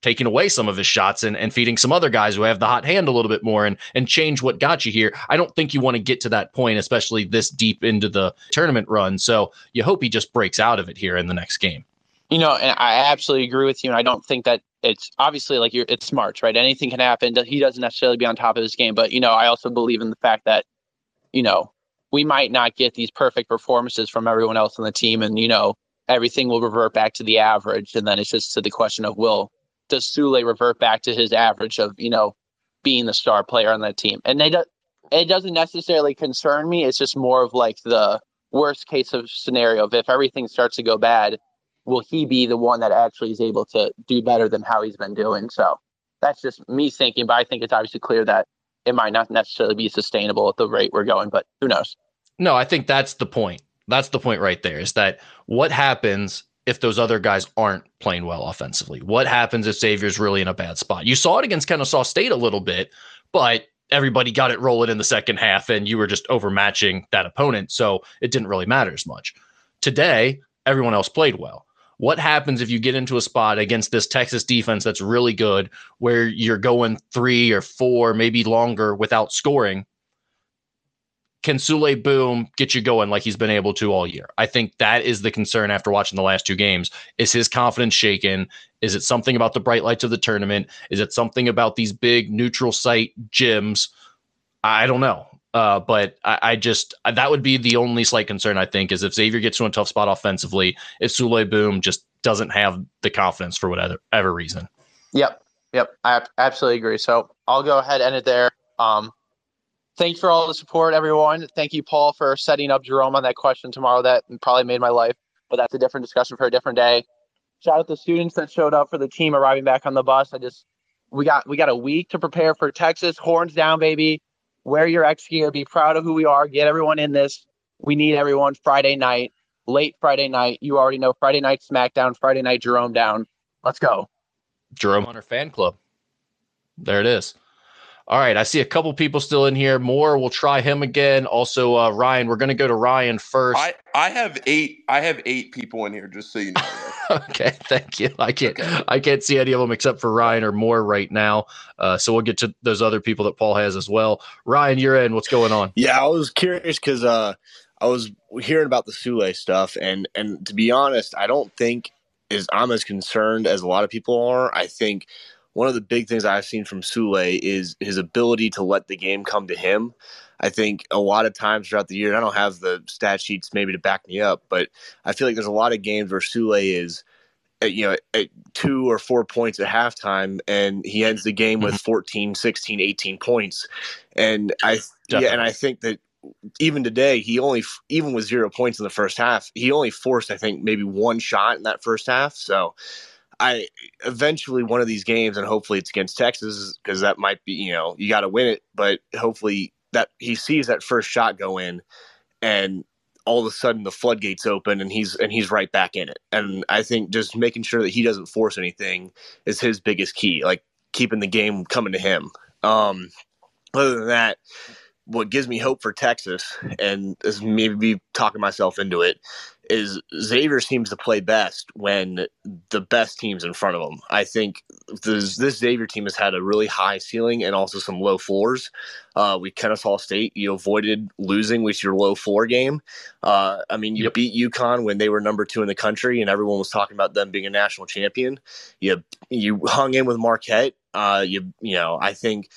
taking away some of his shots and, and feeding some other guys who have the hot hand a little bit more and and change what got you here. I don't think you want to get to that point, especially this deep into the tournament run. So you hope he just breaks out of it here in the next game. You know, and I absolutely agree with you. And I don't think that it's obviously like you're it's March, right? Anything can happen. He doesn't necessarily be on top of his game, but you know, I also believe in the fact that you know we might not get these perfect performances from everyone else on the team, and you know everything will revert back to the average, and then it's just to the question of will does Souley revert back to his average of you know being the star player on that team, and they do, it doesn't necessarily concern me. It's just more of like the worst case of scenario. of If everything starts to go bad, will he be the one that actually is able to do better than how he's been doing? So that's just me thinking, but I think it's obviously clear that it might not necessarily be sustainable at the rate we're going, but who knows? No, I think that's the point. That's the point right there is that what happens if those other guys aren't playing well offensively? What happens if Xavier's really in a bad spot? You saw it against Kennesaw State a little bit, but everybody got it rolling in the second half and you were just overmatching that opponent. So it didn't really matter as much. Today, everyone else played well. What happens if you get into a spot against this Texas defense that's really good, where you're going three or four, maybe longer without scoring? Can Souley Boum get you going like he's been able to all year? I think that is the concern after watching the last two games. Is his confidence shaken? Is it something about the bright lights of the tournament? Is it something about these big neutral site gyms? I don't know. Uh, but I, I, just that would be the only slight concern I think is if Xavier gets to a tough spot offensively, if Souley Boum just doesn't have the confidence for whatever ever reason. Yep, yep, I absolutely agree. So I'll go ahead and end it there. Um, thanks for all the support, everyone. Thank you, Paul, for setting up Jerome on that question tomorrow. That probably made my life, but that's a different discussion for a different day. Shout out the students that showed up for the team arriving back on the bus. I just we got we got a week to prepare for Texas. Horns down, baby. Wear your X gear. Be proud of who we are. Get everyone in this. We need everyone Friday night, late Friday night. You already know Friday night SmackDown, Friday night Jerome down. Let's go. Jerome Hunter fan club. There it is. All right, I see a couple people still in here. More, we'll try him again. Also, uh, Ryan, we're going to go to Ryan first. I, I have eight. I have eight people in here, just so you know. okay, thank you. I can't okay. I can't see any of them except for Ryan or more right now. Uh, so we'll get to those other people that Paul has as well. Ryan, you're in. What's going on? Yeah, I was curious because uh, I was hearing about the Souley stuff, and and to be honest, I don't think is I'm as concerned as a lot of people are. I think one of the big things I've seen from Souley is his ability to let the game come to him. I think a lot of times throughout the year, and I don't have the stat sheets maybe to back me up, but I feel like there's a lot of games where Souley is, at, you know, at two or four points at halftime, and he ends the game with mm-hmm. 14, 16, 18 points. And I, Definitely. yeah, and I think that even today, he only, even with zero points in the first half, he only forced, I think, maybe one shot in that first half. So I eventually one of these games, and hopefully it's against Texas because that might be you know you got to win it, but hopefully that he sees that first shot go in, and all of a sudden the floodgates open and he's and he's right back in it. And I think just making sure that he doesn't force anything is his biggest key, like keeping the game coming to him. Um, other than that, what gives me hope for Texas, and is maybe talking myself into it, is Xavier seems to play best when the best team's in front of them. I think this, this Xavier team has had a really high ceiling and also some low floors. Uh, we Kennesaw State, you avoided losing with your low floor game. Uh, I mean, you yep. beat UConn when they were number two in the country, and everyone was talking about them being a national champion. You you hung in with Marquette. Uh, you you know, I think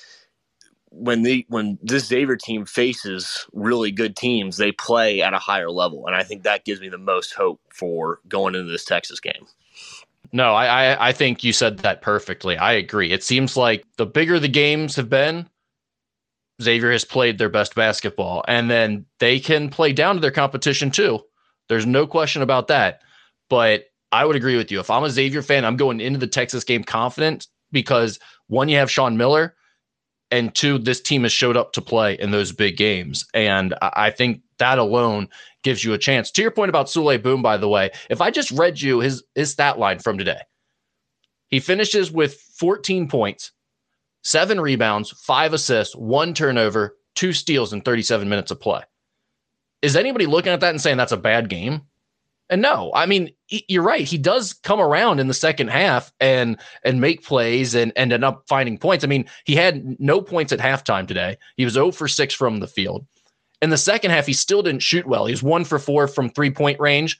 when the when this Xavier team faces really good teams, they play at a higher level, and I think that gives me the most hope for going into this Texas game. No, I, I think you said that perfectly. I agree. It seems like the bigger the games have been, Xavier has played their best basketball, and then they can play down to their competition too. There's no question about that. But I would agree with you. If I'm a Xavier fan, I'm going into the Texas game confident because one, you have Sean Miller and two, this team has showed up to play in those big games. And I think that alone gives you a chance. To your point about Souley Boum, by the way, if I just read you his his stat line from today, he finishes with 14 points, seven rebounds, five assists, one turnover, two steals in 37 minutes of play. Is anybody looking at that and saying that's a bad game? And no, I mean you're right. He does come around in the second half and and make plays and, and end up finding points. I mean, he had no points at halftime today. He was 0 for 6 from the field. In the second half, he still didn't shoot well. He was one for four from three point range.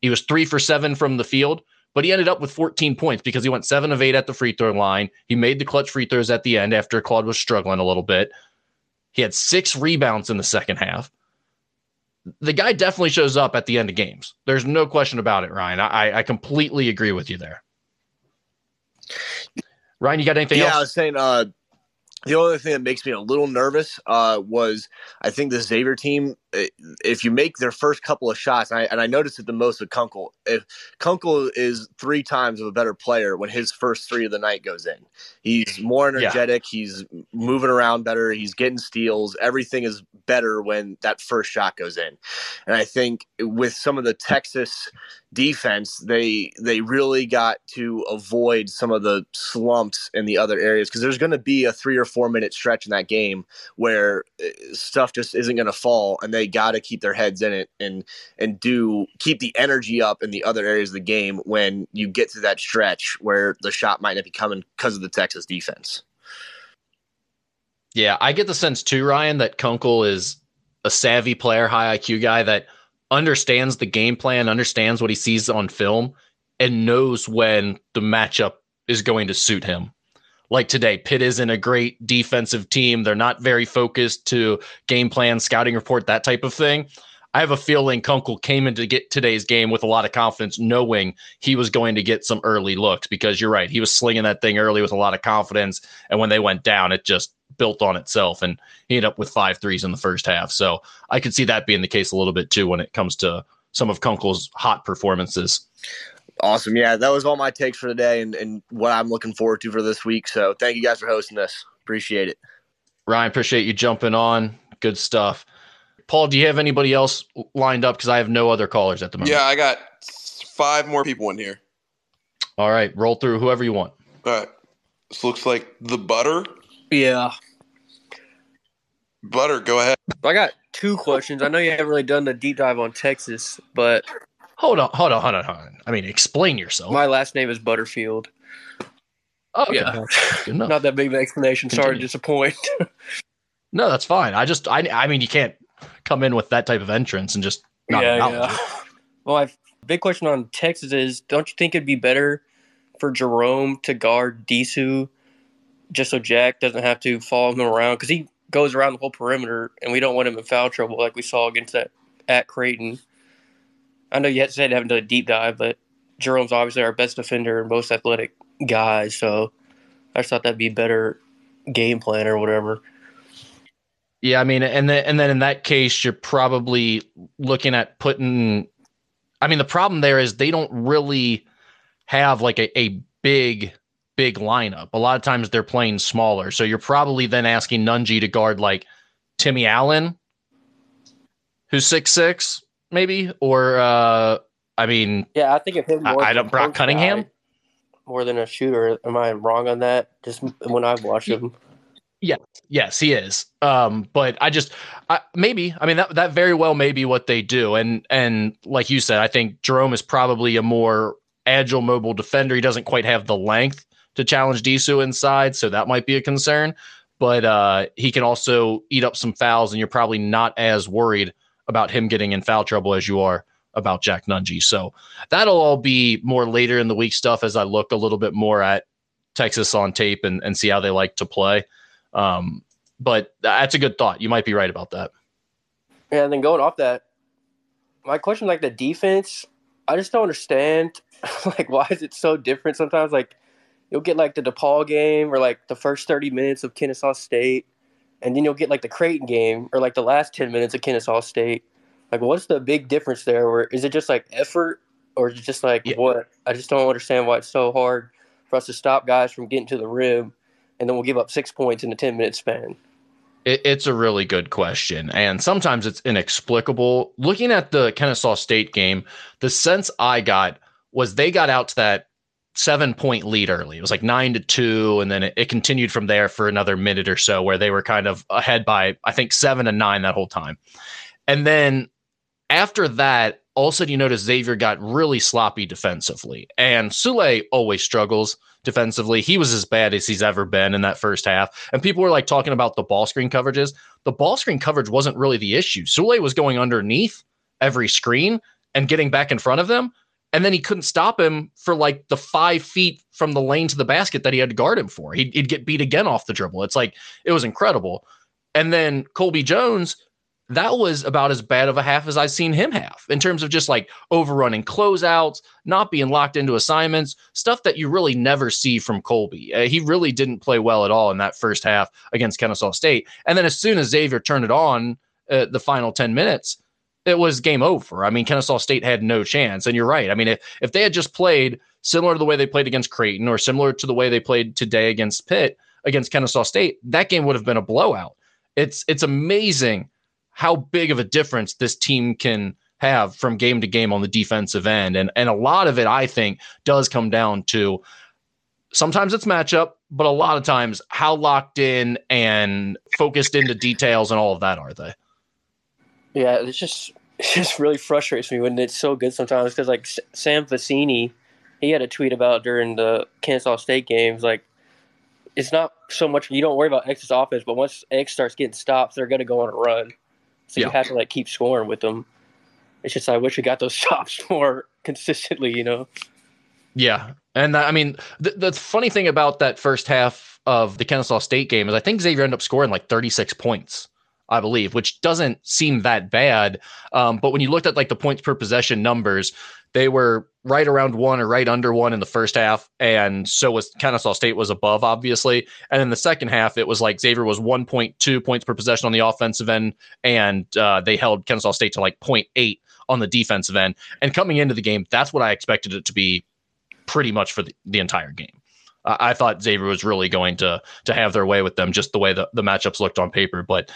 He was three for seven from the field, but he ended up with 14 points because he went seven of eight at the free throw line. He made the clutch free throws at the end after Claude was struggling a little bit. He had six rebounds in the second half the guy definitely shows up at the end of games. There's no question about it, Ryan. I, I completely agree with you there. Ryan, you got anything yeah, else? I was saying uh, the only thing that makes me a little nervous uh, was I think the Xavier team, if you make their first couple of shots, and I, and I noticed it the most with Kunkel, if Kunkel is three times of a better player when his first three of the night goes in. He's more energetic. Yeah. He's moving around better. He's getting steals. Everything is better when that first shot goes in. And I think with some of the Texas defense, they they really got to avoid some of the slumps in the other areas because there's going to be a three or four minute stretch in that game where uh, stuff just isn't going to fall, and they got to keep their heads in it and and do keep the energy up in the other areas of the game when you get to that stretch where the shot might not be coming because of the Texas defense. Yeah, I get the sense too, Ryan, that Kunkel is a savvy player, high IQ guy that understands the game plan, understands what he sees on film, and knows when the matchup is going to suit him. Like today, Pitt isn't a great defensive team. They're not very focused to game plan, scouting report, that type of thing. I have a feeling Kunkel came into get today's game with a lot of confidence, knowing he was going to get some early looks because you're right. He was slinging that thing early with a lot of confidence. And when they went down, it just built on itself, and he ended up with five threes in the first half. So I could see that being the case a little bit too when it comes to some of Kunkel's hot performances. Awesome. Yeah, that was all my takes for today and, and what I'm looking forward to for this week. So thank you guys for hosting this. Appreciate it. Ryan, appreciate you jumping on. Good stuff. Paul, do you have anybody else lined up? Because I have no other callers at the moment. Yeah, I got five more people in here. All right, roll through whoever you want. All right. This looks like the butter. Yeah. Butter, go ahead. I got two questions. I know you haven't really done the deep dive on Texas, but hold on, hold on, hold on, hold on. I mean, explain yourself. My last name is Butterfield. Oh, okay. yeah. Not that big of an explanation. Continue. Sorry to disappoint. no, that's fine. I just, I, I mean, you can't come in with that type of entrance and just not yeah, yeah. It. Well, I big question on Texas is: Don't you think it'd be better for Jerome to guard Disu, just so Jack doesn't have to follow him around because he goes around the whole perimeter, and we don't want him in foul trouble like we saw against that at Creighton. I know you had said haven't done a deep dive, but Jerome's obviously our best defender and most athletic guy, so I just thought that'd be better game plan or whatever. Yeah, I mean, and then and then in that case, you're probably looking at putting. I mean, the problem there is they don't really have like a, a big big lineup. A lot of times they're playing smaller. So you're probably then asking Nunge to guard like Timmy Allen, who's six six, maybe, or uh I mean, yeah, I think of him. More I, I don't. Brock Cunningham more than a shooter. Am I wrong on that? Just when I've watched him. Yeah, yes, he is. Um, but I just I, maybe I mean that that very well may be what they do, and and like you said, I think Jerome is probably a more agile, mobile defender. He doesn't quite have the length to challenge Disu inside, so that might be a concern. But uh, he can also eat up some fouls, and you're probably not as worried about him getting in foul trouble as you are about Jack Nunge. So that'll all be more later in the week stuff as I look a little bit more at Texas on tape and, and see how they like to play. Um, but that's a good thought. You might be right about that. Yeah, and then going off that, my question like the defense, I just don't understand like why is it so different sometimes? Like you'll get like the DePaul game or like the first 30 minutes of Kennesaw State, and then you'll get like the Creighton game or like the last 10 minutes of Kennesaw State. Like, what's the big difference there? Or is it just like effort, or is it just like yeah. what? I just don't understand why it's so hard for us to stop guys from getting to the rim, and then we'll give up six points in a 10 minute span. It, it's a really good question. And sometimes it's inexplicable. Looking at the Kennesaw State game, the sense I got was they got out to that seven point lead early. It was like nine to two, and then it, it, continued from there for another minute or so, where they were kind of ahead by I think seven and nine that whole time. And then after that, all of a sudden you notice Xavier got really sloppy defensively, and Souley always struggles defensively. He was as bad as he's ever been in that first half. And people were like talking about the ball screen coverages. The ball screen coverage wasn't really the issue. Souley was going underneath every screen and getting back in front of them and then he couldn't stop him for like the five feet from the lane to the basket that he had to guard him for. He'd, he'd, get beat again off the dribble. It's like it was incredible. And then Colby Jones, that was about as bad of a half as I've seen him have in terms of just like overrunning closeouts, not being locked into assignments, stuff that you really never see from Colby. Uh, he really didn't play well at all in that first half against Kennesaw State. And then as soon as Xavier turned it on, uh, the final 10 minutes, it was game over. I mean, Kennesaw State had no chance. And you're right. I mean, if, if they had just played similar to the way they played against Creighton or similar to the way they played today against Pitt, against Kennesaw State, that game would have been a blowout. It's it's amazing how big of a difference this team can have from game to game on the defensive end. And and a lot of it, I think, does come down to sometimes it's matchup, but a lot of times how locked in and focused into details and all of that are they? Yeah, it's just it just really frustrates me when it's so good sometimes because like Sam Vecenie, he had a tweet about during the Kansas State games like it's not so much you don't worry about X's offense, but once X starts getting stops, they're going to go on a run. So yeah. you have to like keep scoring with them. It's just I wish we got those stops more consistently, you know. Yeah, and I mean the, the funny thing about that first half of the Kansas State game is I think Xavier ended up scoring like 36 points I believe, which doesn't seem that bad. Um, but when you looked at like the points per possession numbers, they were right around one or right under one in the first half, and so was Kennesaw State was above, obviously. And in the second half, it was like Xavier was 1.2 points per possession on the offensive end, and uh, they held Kennesaw State to like 0.8 on the defensive end. And coming into the game, that's what I expected it to be pretty much for the, the entire game. I thought Xavier was really going to to have their way with them, just the way the, the matchups looked on paper. But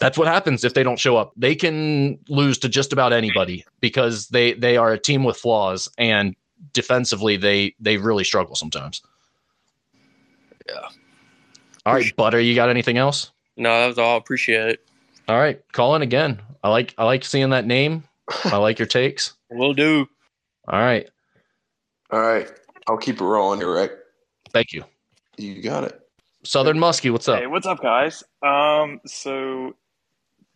that's what happens if they don't show up. They can lose to just about anybody because they they are a team with flaws and defensively they they really struggle sometimes. Yeah. All right, Butter, you got anything else? No, that was all. Appreciate it. All right, call in again. I like I like seeing that name. I like your takes. Will do. All right. All right. I'll keep it rolling here, right? Thank you. You got it. Southern Muskie, what's up? Hey, what's up, guys? Um, so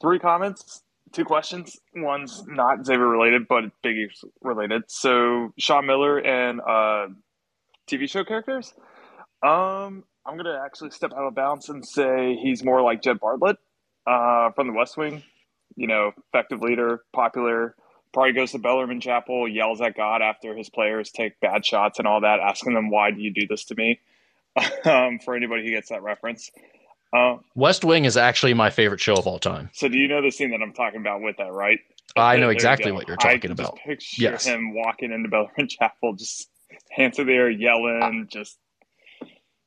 three comments, two questions. One's not Xavier related, but Big East related. So Sean Miller and uh, TV show characters. Um, I'm gonna actually step out of bounds and say he's more like Jed Bartlet uh, from The West Wing. You know, effective leader, popular. Probably goes to Bellarmine Chapel, yells at God after his players take bad shots and all that, asking them, "Why do you do this to me?" um, for anybody who gets that reference. Uh, West Wing is actually my favorite show of all time. so, do you know the scene that I'm talking about with that, right? I know there you exactly go. what you're I talking can about. Picture Yes. him walking into Bellarmine Chapel, just hands in the air, yelling, just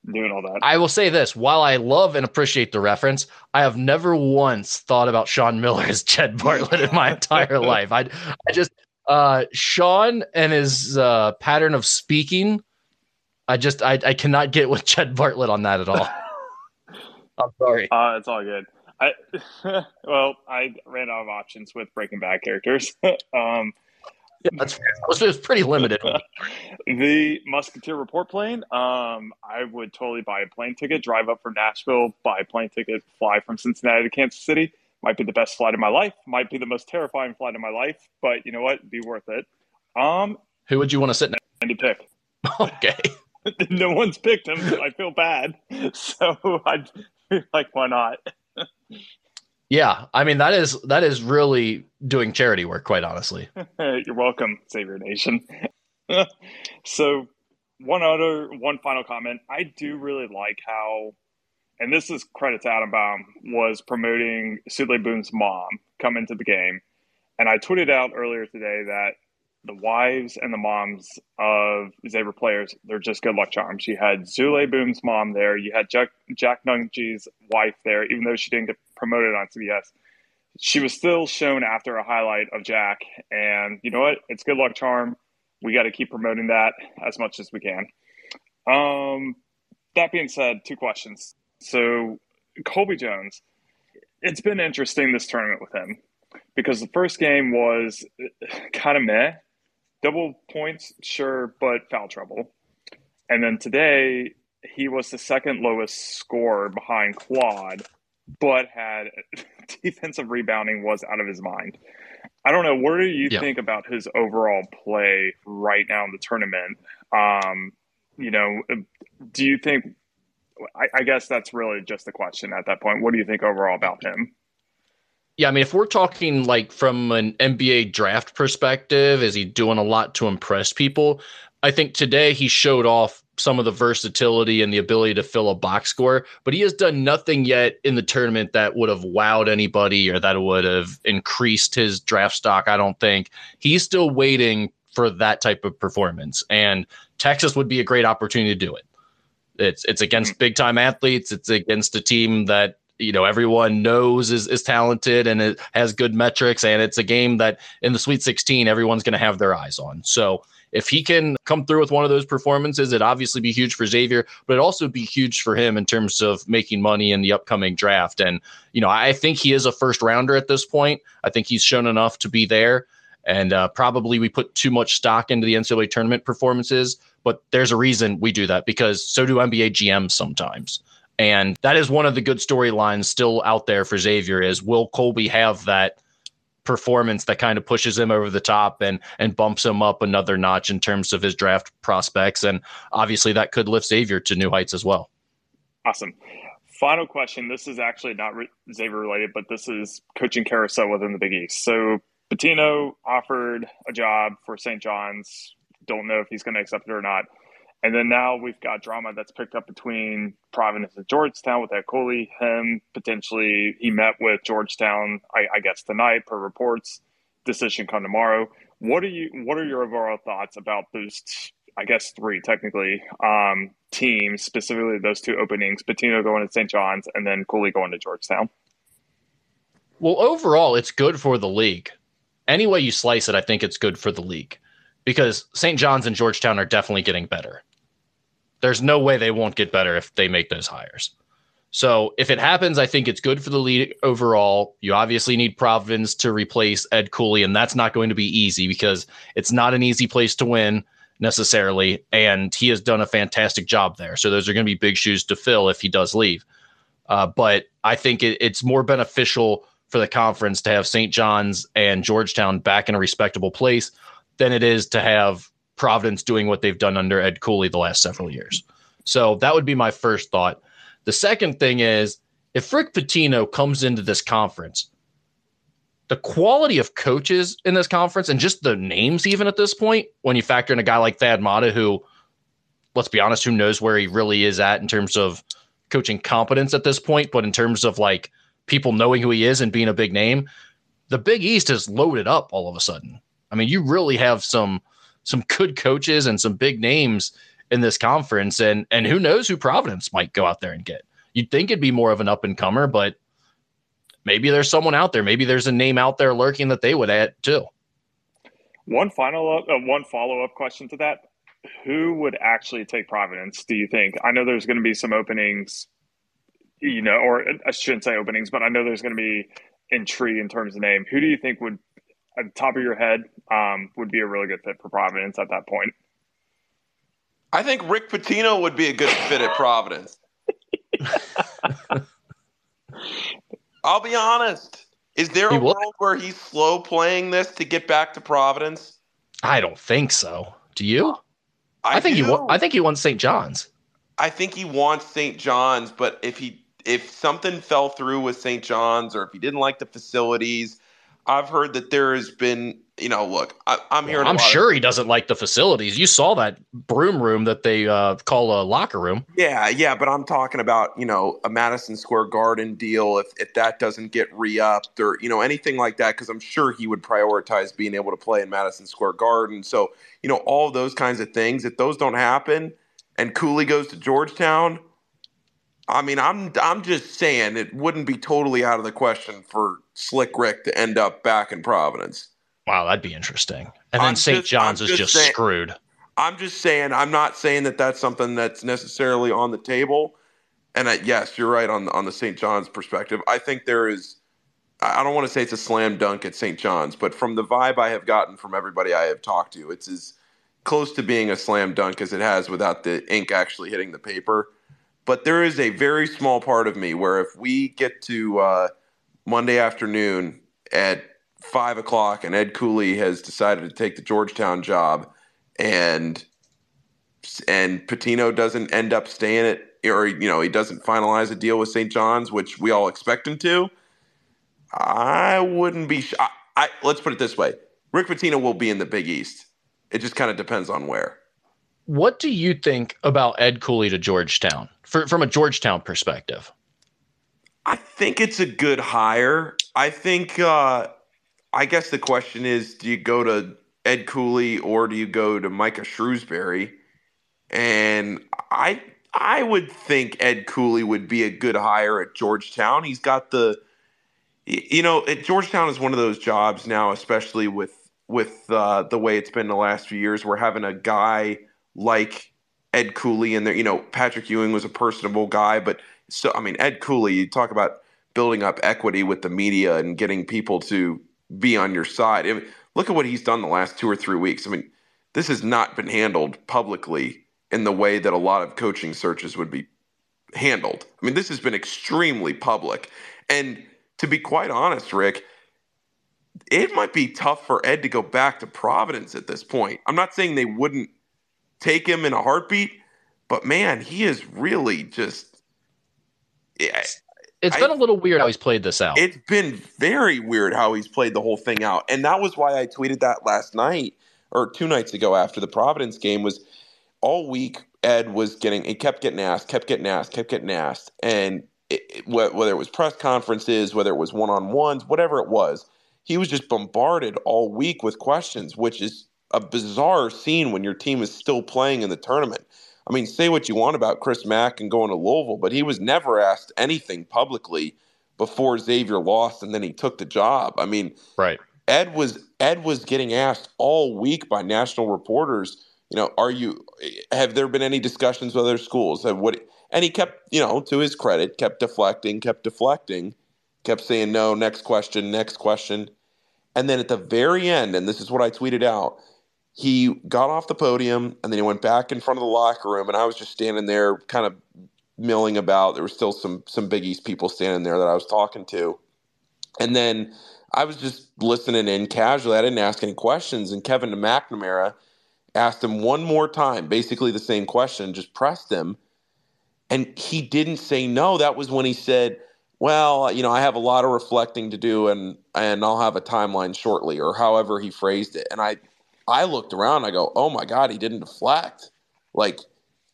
doing all that. I will say this: while I love and appreciate the reference, I have never once thought about Sean Miller as Jed Bartlet in my entire life. I, I just uh, Sean and his uh, pattern of speaking. I just I, I cannot get with Jed Bartlet on that at all. I'm sorry. Uh, it's all good. I well, I ran out of options with Breaking Bad characters. um, Yeah, that's fair. It was, it was pretty limited. the Musketeer report plane. Um, I would totally buy a plane ticket, drive up from Nashville, buy a plane ticket, fly from Cincinnati to Kansas City. Might be the best flight of my life. Might be the most terrifying flight of my life, but you know what? Be worth it. Um, Who would you want to sit next? Andy pick. Okay. no one's picked him, so I feel bad. So I'd be like, why not? Yeah, I mean that is that is really doing charity work, quite honestly. You're welcome, Xavier Nation. so, one other, one final comment. I do really like how, and this is credit to Adam Baum, was promoting Souley Boum's mom come into the game. And I tweeted out earlier today that the wives and the moms of Xavier players, they're just good luck charms. You had Souley Boum's mom there. You had Jack, Jack Nunge's wife there, even though she didn't get promoted on CBS she was still shown after a highlight of Jack. And you know what? It's good luck charm. We got to keep promoting that as much as we can. Um, that being said, two questions. So, Colby Jones, it's been interesting this tournament with him because the first game was kind of meh. Double points, sure, but foul trouble. And then today, he was the second lowest score behind Claude but had defensive rebounding was out of his mind. I don't know. What do you Yeah. think about his overall play right now in the tournament? Um, you know, do you think? I, I guess that's really just the question at that point. What do you think overall about him? Yeah, I mean, if we're talking like from an NBA draft perspective, is he doing a lot to impress people? I think today he showed off some of the versatility and the ability to fill a box score, but he has done nothing yet in the tournament that would have wowed anybody or that would have increased his draft stock. I don't think he's still waiting for that type of performance, and Texas would be a great opportunity to do it. It's it's against hmm. big time athletes. It's against a team that you know everyone knows is is talented and it has good metrics, and it's a game that in the Sweet 16 everyone's going to have their eyes on. So if he can come through with one of those performances, it'd obviously be huge for Xavier, but it'd also be huge for him in terms of making money in the upcoming draft. And you know, I think he is a first rounder at this point. I think he's shown enough to be there. And uh, probably we put too much stock into the NCAA tournament performances, but there's a reason we do that because so do NBA GMs sometimes. And that is one of the good storylines still out there for Xavier is will Colby have that performance that kind of pushes him over the top and and bumps him up another notch in terms of his draft prospects and obviously that could lift Xavier to new heights as well. Awesome. final question. This is actually not re- Xavier related, but this is coaching carousel within the Big East. So Pitino offered a job for St. John's. Don't know if he's going to accept it or not. And then now we've got drama that's picked up between Providence and Georgetown with that Cooley. Him potentially, he met with Georgetown, I, I guess tonight per reports. Decision come tomorrow. What are you? What are your overall thoughts about those? T- I guess three technically um, teams, specifically those two openings: Pitino going to St. John's and then Cooley going to Georgetown. Well, overall, it's good for the league. Any way you slice it, I think it's good for the league because St. John's and Georgetown are definitely getting better. There's no way they won't get better if they make those hires. So if it happens, I think it's good for the league overall. You obviously need Providence to replace Ed Cooley, and that's not going to be easy because it's not an easy place to win necessarily. And he has done a fantastic job there. So those are going to be big shoes to fill if he does leave. Uh, but I think it, it's more beneficial for the conference to have St. John's and Georgetown back in a respectable place than it is to have Providence doing what they've done under Ed Cooley the last several years. So that would be my first thought. The second thing is if Rick Pitino comes into this conference, the quality of coaches in this conference and just the names, even at this point, when you factor in a guy like Thad Matta, who, let's be honest, who knows where he really is at in terms of coaching competence at this point, but in terms of like people knowing who he is and being a big name, the Big East is loaded up all of a sudden. I mean, you really have some some good coaches and some big names in this conference, and and who knows who Providence might go out there and get. You'd think it'd be more of an up and comer, but maybe there's someone out there. Maybe there's a name out there lurking that they would add too. One final, uh, one follow up question to that: Who would actually take Providence? Do you think? I know there's going to be some openings, you know, or I shouldn't say openings, but I know there's going to be intrigue in terms of name. Who do you think would at the top of your head um, would be a really good fit for Providence at that point? I think Rick Pitino would be a good fit at Providence. I'll be honest. Is there a world where he's slow playing this to get back to Providence? I don't think so. Do you? I, I think do. he. Wa- I think he wants St. John's. I think he wants St. John's, but if he if something fell through with St. John's or if he didn't like the facilities I've heard that there has been, you know, look, I, am hearing. I'm sure of, he doesn't like the facilities. You saw that broom room that they uh, call a locker room. Yeah, yeah, but I'm talking about, you know, a Madison Square Garden deal. If if that doesn't get re-upped or you know anything like that, because I'm sure he would prioritize being able to play in Madison Square Garden. So you know, all those kinds of things. If those don't happen, and Cooley goes to Georgetown, I mean, I'm I'm just saying it wouldn't be totally out of the question for Slick Rick to end up back in Providence. Wow, that'd be interesting. And then St. John's is just saying, screwed. I'm just saying. I'm not saying that that's something that's necessarily on the table. And I, yes, you're right on on the St. John's perspective. I think there is. I don't want to say it's a slam dunk at St. John's, but from the vibe I have gotten from everybody I have talked to, it's as close to being a slam dunk as it has without the ink actually hitting the paper. But there is a very small part of me where if we get to uh, Monday afternoon at five o'clock and Ed Cooley has decided to take the Georgetown job and and Pitino doesn't end up staying at or you know he doesn't finalize a deal with St. John's, which we all expect him to. I wouldn't be. Sh- I, I let's put it this way: Rick Pitino will be in the Big East. It just kind of depends on where. What do you think about Ed Cooley to Georgetown for, from a Georgetown perspective? I think it's a good hire. I think, uh, I guess the question is do you go to Ed Cooley or do you go to Micah Shrewsberry? And I I would think Ed Cooley would be a good hire at Georgetown. He's got the you know, at Georgetown is one of those jobs now, especially with with uh, the way it's been the last few years. We're having a guy like Ed Cooley and there. You know, Patrick Ewing was a personable guy, but so I mean, Ed Cooley. You talk about building up equity with the media and getting people to be on your side. I mean, look at what he's done the last two or three weeks. I mean, this has not been handled publicly in the way that a lot of coaching searches would be handled. I mean, this has been extremely public. And to be quite honest, Rick, it might be tough for Ed to go back to Providence at this point. I'm not saying they wouldn't take him in a heartbeat. But man, he is really just it's I, been a little weird how he's played this out. It's been very weird how he's played the whole thing out. And that was why I tweeted that last night or two nights ago after the Providence game was all week Ed was getting he kept getting asked, kept getting asked, kept getting asked. And it, it, whether it was press conferences, whether it was one-on-ones, whatever it was, he was just bombarded all week with questions, which is a bizarre scene when your team is still playing in the tournament. I mean, say what you want about Chris Mack and going to Louisville, but he was never asked anything publicly before Xavier lost and then he took the job. I mean, right. Ed was Ed was getting asked all week by national reporters, you know, are you have there been any discussions with other schools? Have what and he kept, you know, to his credit, kept deflecting, kept deflecting, kept saying no, next question, next question. And then at the very end, and this is what I tweeted out, he got off the podium and then he went back in front of the locker room and I was just standing there kind of milling about. There were still some some Big East people standing there that I was talking to. And then I was just listening in casually. I didn't ask any questions. And Kevin McNamara asked him one more time, basically the same question, just pressed him. And he didn't say no. That was when he said, Well, you know, I have a lot of reflecting to do and and I'll have a timeline shortly, or however he phrased it. And I I looked around. I go, oh my god, he didn't deflect. Like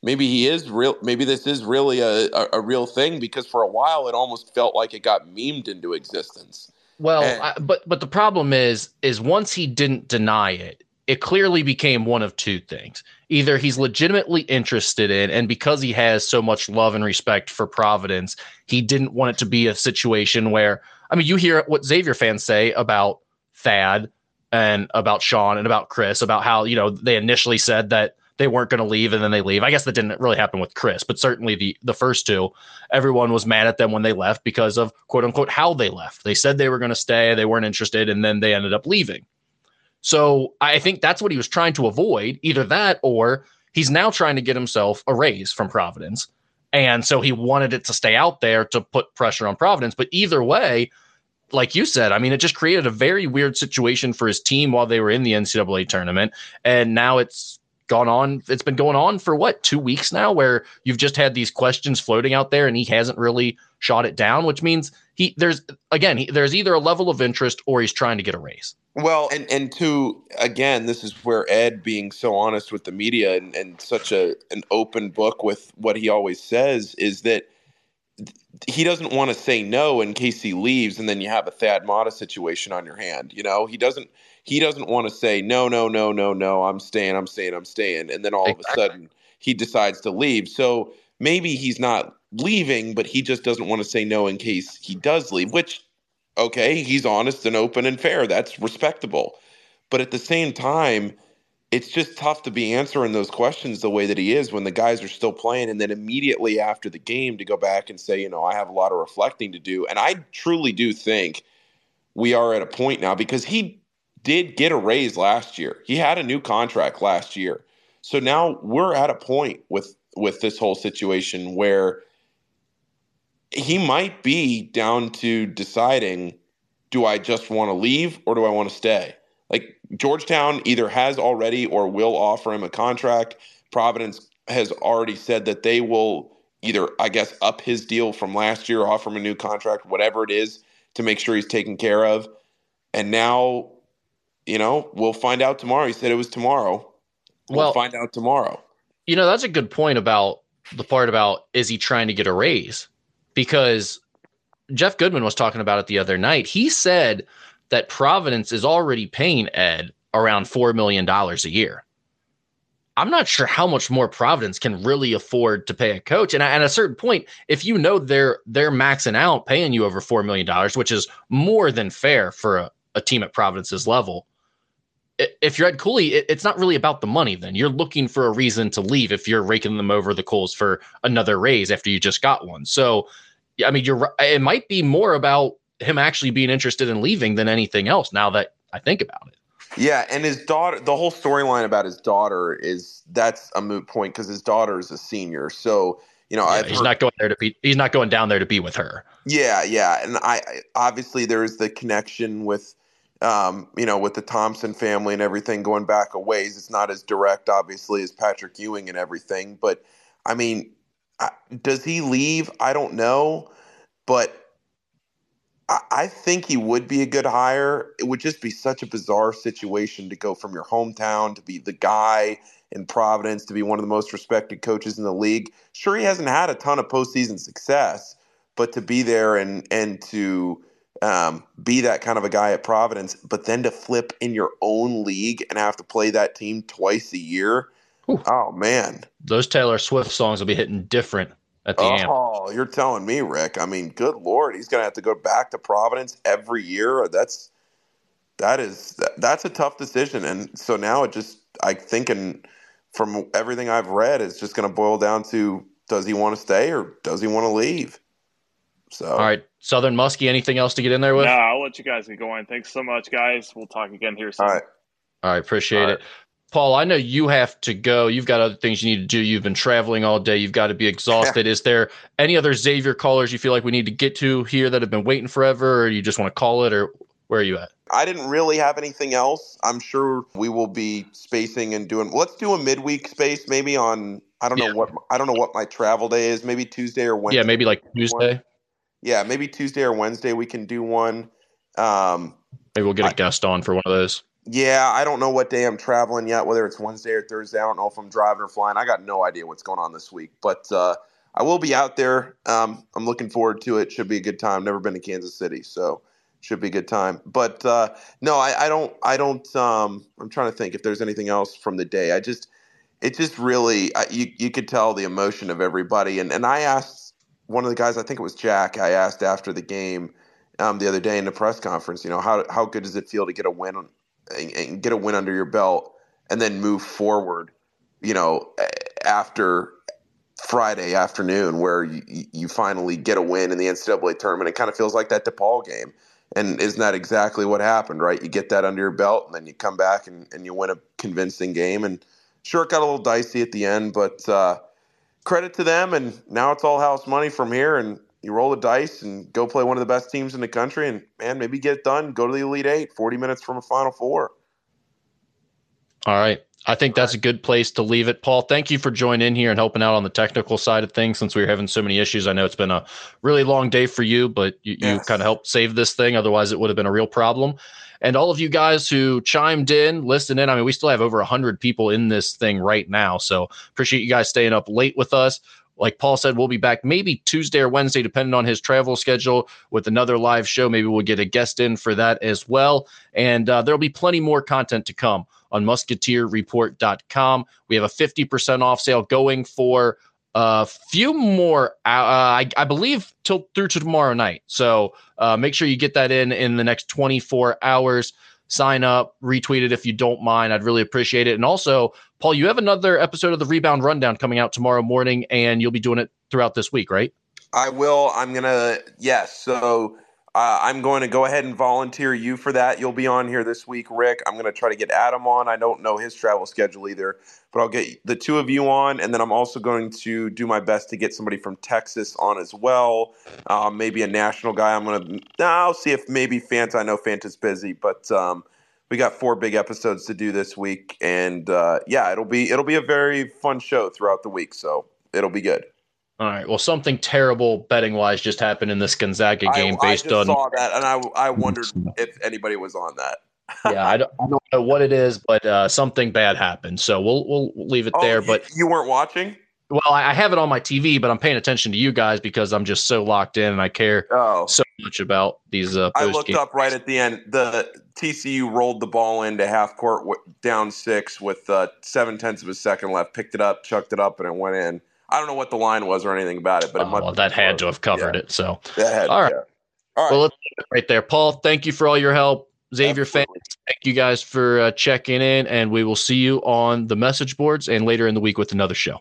maybe he is real. Maybe this is really a, a, a real thing because for a while it almost felt like it got memed into existence. Well, and, I, but but the problem is is once he didn't deny it, it clearly became one of two things. Either he's legitimately interested in, and because he has so much love and respect for Providence, he didn't want it to be a situation where I mean, you hear what Xavier fans say about Thad and about Sean and about Chris about how you know they initially said that they weren't going to leave and then they leave. I guess that didn't really happen with Chris, but certainly the the first two, everyone was mad at them when they left because of quote unquote how they left. They said they were going to stay, they weren't interested, and then they ended up leaving. So I think that's what he was trying to avoid, either that or he's now trying to get himself a raise from Providence. And so he wanted it to stay out there to put pressure on Providence. But either way, like you said, I mean, it just created a very weird situation for his team while they were in the NCAA tournament. And now it's gone on. It's been going on for what, two weeks now, where you've just had these questions floating out there and he hasn't really shot it down, which means he, there's, again, he, there's either a level of interest or he's trying to get a raise. Well, and, and to, again, this is where Ed being so honest with the media and, and such a, an open book with what he always says is that he doesn't want to say no in case he leaves and then you have a Thad Matta situation on your hand. You know, he doesn't he doesn't want to say no, no, no, no, no, I'm staying, I'm staying, I'm staying, and then all exactly. of a sudden he decides to leave. So maybe he's not leaving, but he just doesn't want to say no in case he does leave, which okay, he's honest and open and fair. That's respectable. But at the same time, it's just tough to be answering those questions the way that he is when the guys are still playing and then immediately after the game to go back and say you know i have a lot of reflecting to do. And i truly do think we are at a point now because he did get a raise last year. He had a new contract last year. So now we're at a point with with this whole situation where he might be down to deciding do i just want to leave or do i want to stay? Like Georgetown either has already or will offer him a contract. Providence has already said that they will either, I guess, up his deal from last year, offer him a new contract, whatever it is, to make sure he's taken care of. And now, you know, we'll find out tomorrow. He said it was tomorrow. We'll well, find out tomorrow. You know, that's a good point about the part about is he trying to get a raise? Because Jeff Goodman was talking about it the other night. He said that Providence is already paying Ed around $4 million a year. I'm not sure how much more Providence can really afford to pay a coach. And at a certain point, if you know they're they're maxing out paying you over four million dollars, which is more than fair for a, a, team at Providence's level, if you're Ed Cooley, it, it's not really about the money. Then you're looking for a reason to leave if you're raking them over the coals for another raise after you just got one. So, I mean, you're it might be more about him actually being interested in leaving than anything else. Now that I think about it. Yeah, and his daughter, the whole storyline about his daughter is that's a moot point because his daughter is a senior. So you know, yeah, he's heard, not going there to be. He's not going down there to be with her. Yeah, yeah, and I obviously there is the connection with, um, you know, with the Thompson family and everything going back a ways. It's not as direct, obviously, as Patrick Ewing and everything, but I mean, I, does he leave? I don't know, but I, I think he would be a good hire. It would just be such a bizarre situation to go from your hometown to be the guy in Providence to be one of the most respected coaches in the league. Sure, he hasn't had a ton of postseason success, but to be there and and to um, be that kind of a guy at Providence, but then to flip in your own league and have to play that team twice a year. Ooh. Oh man, those Taylor Swift songs will be hitting different at the oh, amp. you're telling me, Rick. I mean, good lord, he's gonna have to go back to Providence every year. That's that is that's a tough decision, and so now it just I thinking from everything I've read, it's just gonna boil down to does he want to stay or does he want to leave? So all right, Southern Muskie, anything else to get in there with? No, I'll let you guys get going. Thanks so much, guys. We'll talk again here soon. All right. All right, appreciate all it. Paul, I know you have to go. You've got other things you need to do. You've been traveling all day. You've got to be exhausted. Is there any other Xavier callers you feel like we need to get to here that have been waiting forever, or you just want to call it, or where are you at? I didn't really have anything else. I'm sure we will be spacing and doing. Let's do a midweek space, maybe on. I don't know what I don't know what my travel day is. Maybe Tuesday or Wednesday. Yeah, maybe like Tuesday. Yeah, maybe Tuesday or Wednesday we can do one. Um, maybe we'll get a I, guest on for one of those. Yeah, I don't know what day I'm traveling yet, whether it's Wednesday or Thursday. I don't know if I'm driving or flying. I got no idea what's going on this week, but uh, I will be out there. Um, I'm looking forward to it. Should be a good time. Never been to Kansas City, so should be a good time. But uh, no, I, I, don't. I don't. Um, I'm trying to think if there's anything else from the day. I just, it just really, I, you you could tell the emotion of everybody. And and I asked one of the guys, I think it was Jack. I asked after the game um, the other day in the press conference. You know, how how good does it feel to get a win and, and get a win under your belt and then move forward, you know, after Friday afternoon where you, you finally get a win in the NCAA tournament. It kind of feels like that DePaul game. And isn't that exactly what happened, right? You get that under your belt and then you come back and, and you win a convincing game. And sure, it got a little dicey at the end, but uh, credit to them. And now it's all house money from here. And you roll the dice and go play one of the best teams in the country and man maybe get it done go to the elite eight 40 minutes from a final four. All right. I think that's a good place to leave it. Paul thank you for joining in here and helping out on the technical side of things since we were having so many issues. I know it's been a really long day for you but you, yes. you kind of helped save this thing. Otherwise it would have been a real problem. And all of you guys who chimed in listened in i mean we still have over 100 people in this thing right now. So appreciate you guys staying up late with us like Paul said, we'll be back maybe Tuesday or Wednesday, depending on his travel schedule, with another live show. Maybe we'll get a guest in for that as well. And uh, there'll be plenty more content to come on musketeerreport.com. We have a 50% off sale going for a few more, uh, I, I, believe, till through to tomorrow night. So uh, make sure you get that in in the next 24 hours sign up, retweet it if you don't mind. I'd really appreciate it. And also, Paul, you have another episode of the Rebound Rundown coming out tomorrow morning, and you'll be doing it throughout this week, right? I will. I'm gonna yes. So uh, I'm going to go ahead and volunteer you for that. You'll be on here this week, Rick. I'm going to try to get Adam on. I don't know his travel schedule either, but I'll get the two of you on, and then I'm also going to do my best to get somebody from Texas on as well. Um, maybe a national guy. I'm going to. I'll see if maybe Fanta. I know Fanta's busy, but um, we got four big episodes to do this week, and uh, yeah, it'll be it'll be a very fun show throughout the week. So it'll be good. All right. Well, something terrible betting wise just happened in this Gonzaga game I, based I on. saw that, and I I wondered if anybody was on that. yeah, I don't, I don't, know what it is, but uh, something bad happened. So we'll we'll leave it oh, there. But you weren't watching. Well, I have it on my TV, but I'm paying attention to you guys because I'm just so locked in and I care oh. so much about these. Uh, I looked games. up right at the end. The TCU rolled the ball into half court down six with uh, seven tenths of a second left. Picked it up, chucked it up, and it went in. I don't know what the line was or anything about it, but it oh, well, that had to have covered yeah. it. So had, all right, yeah. all right. Well, let's right there, Paul. Thank you for all your help. Xavier Absolutely. fans, thank you guys for uh, checking in, and we will see you on the message boards and later in the week with another show.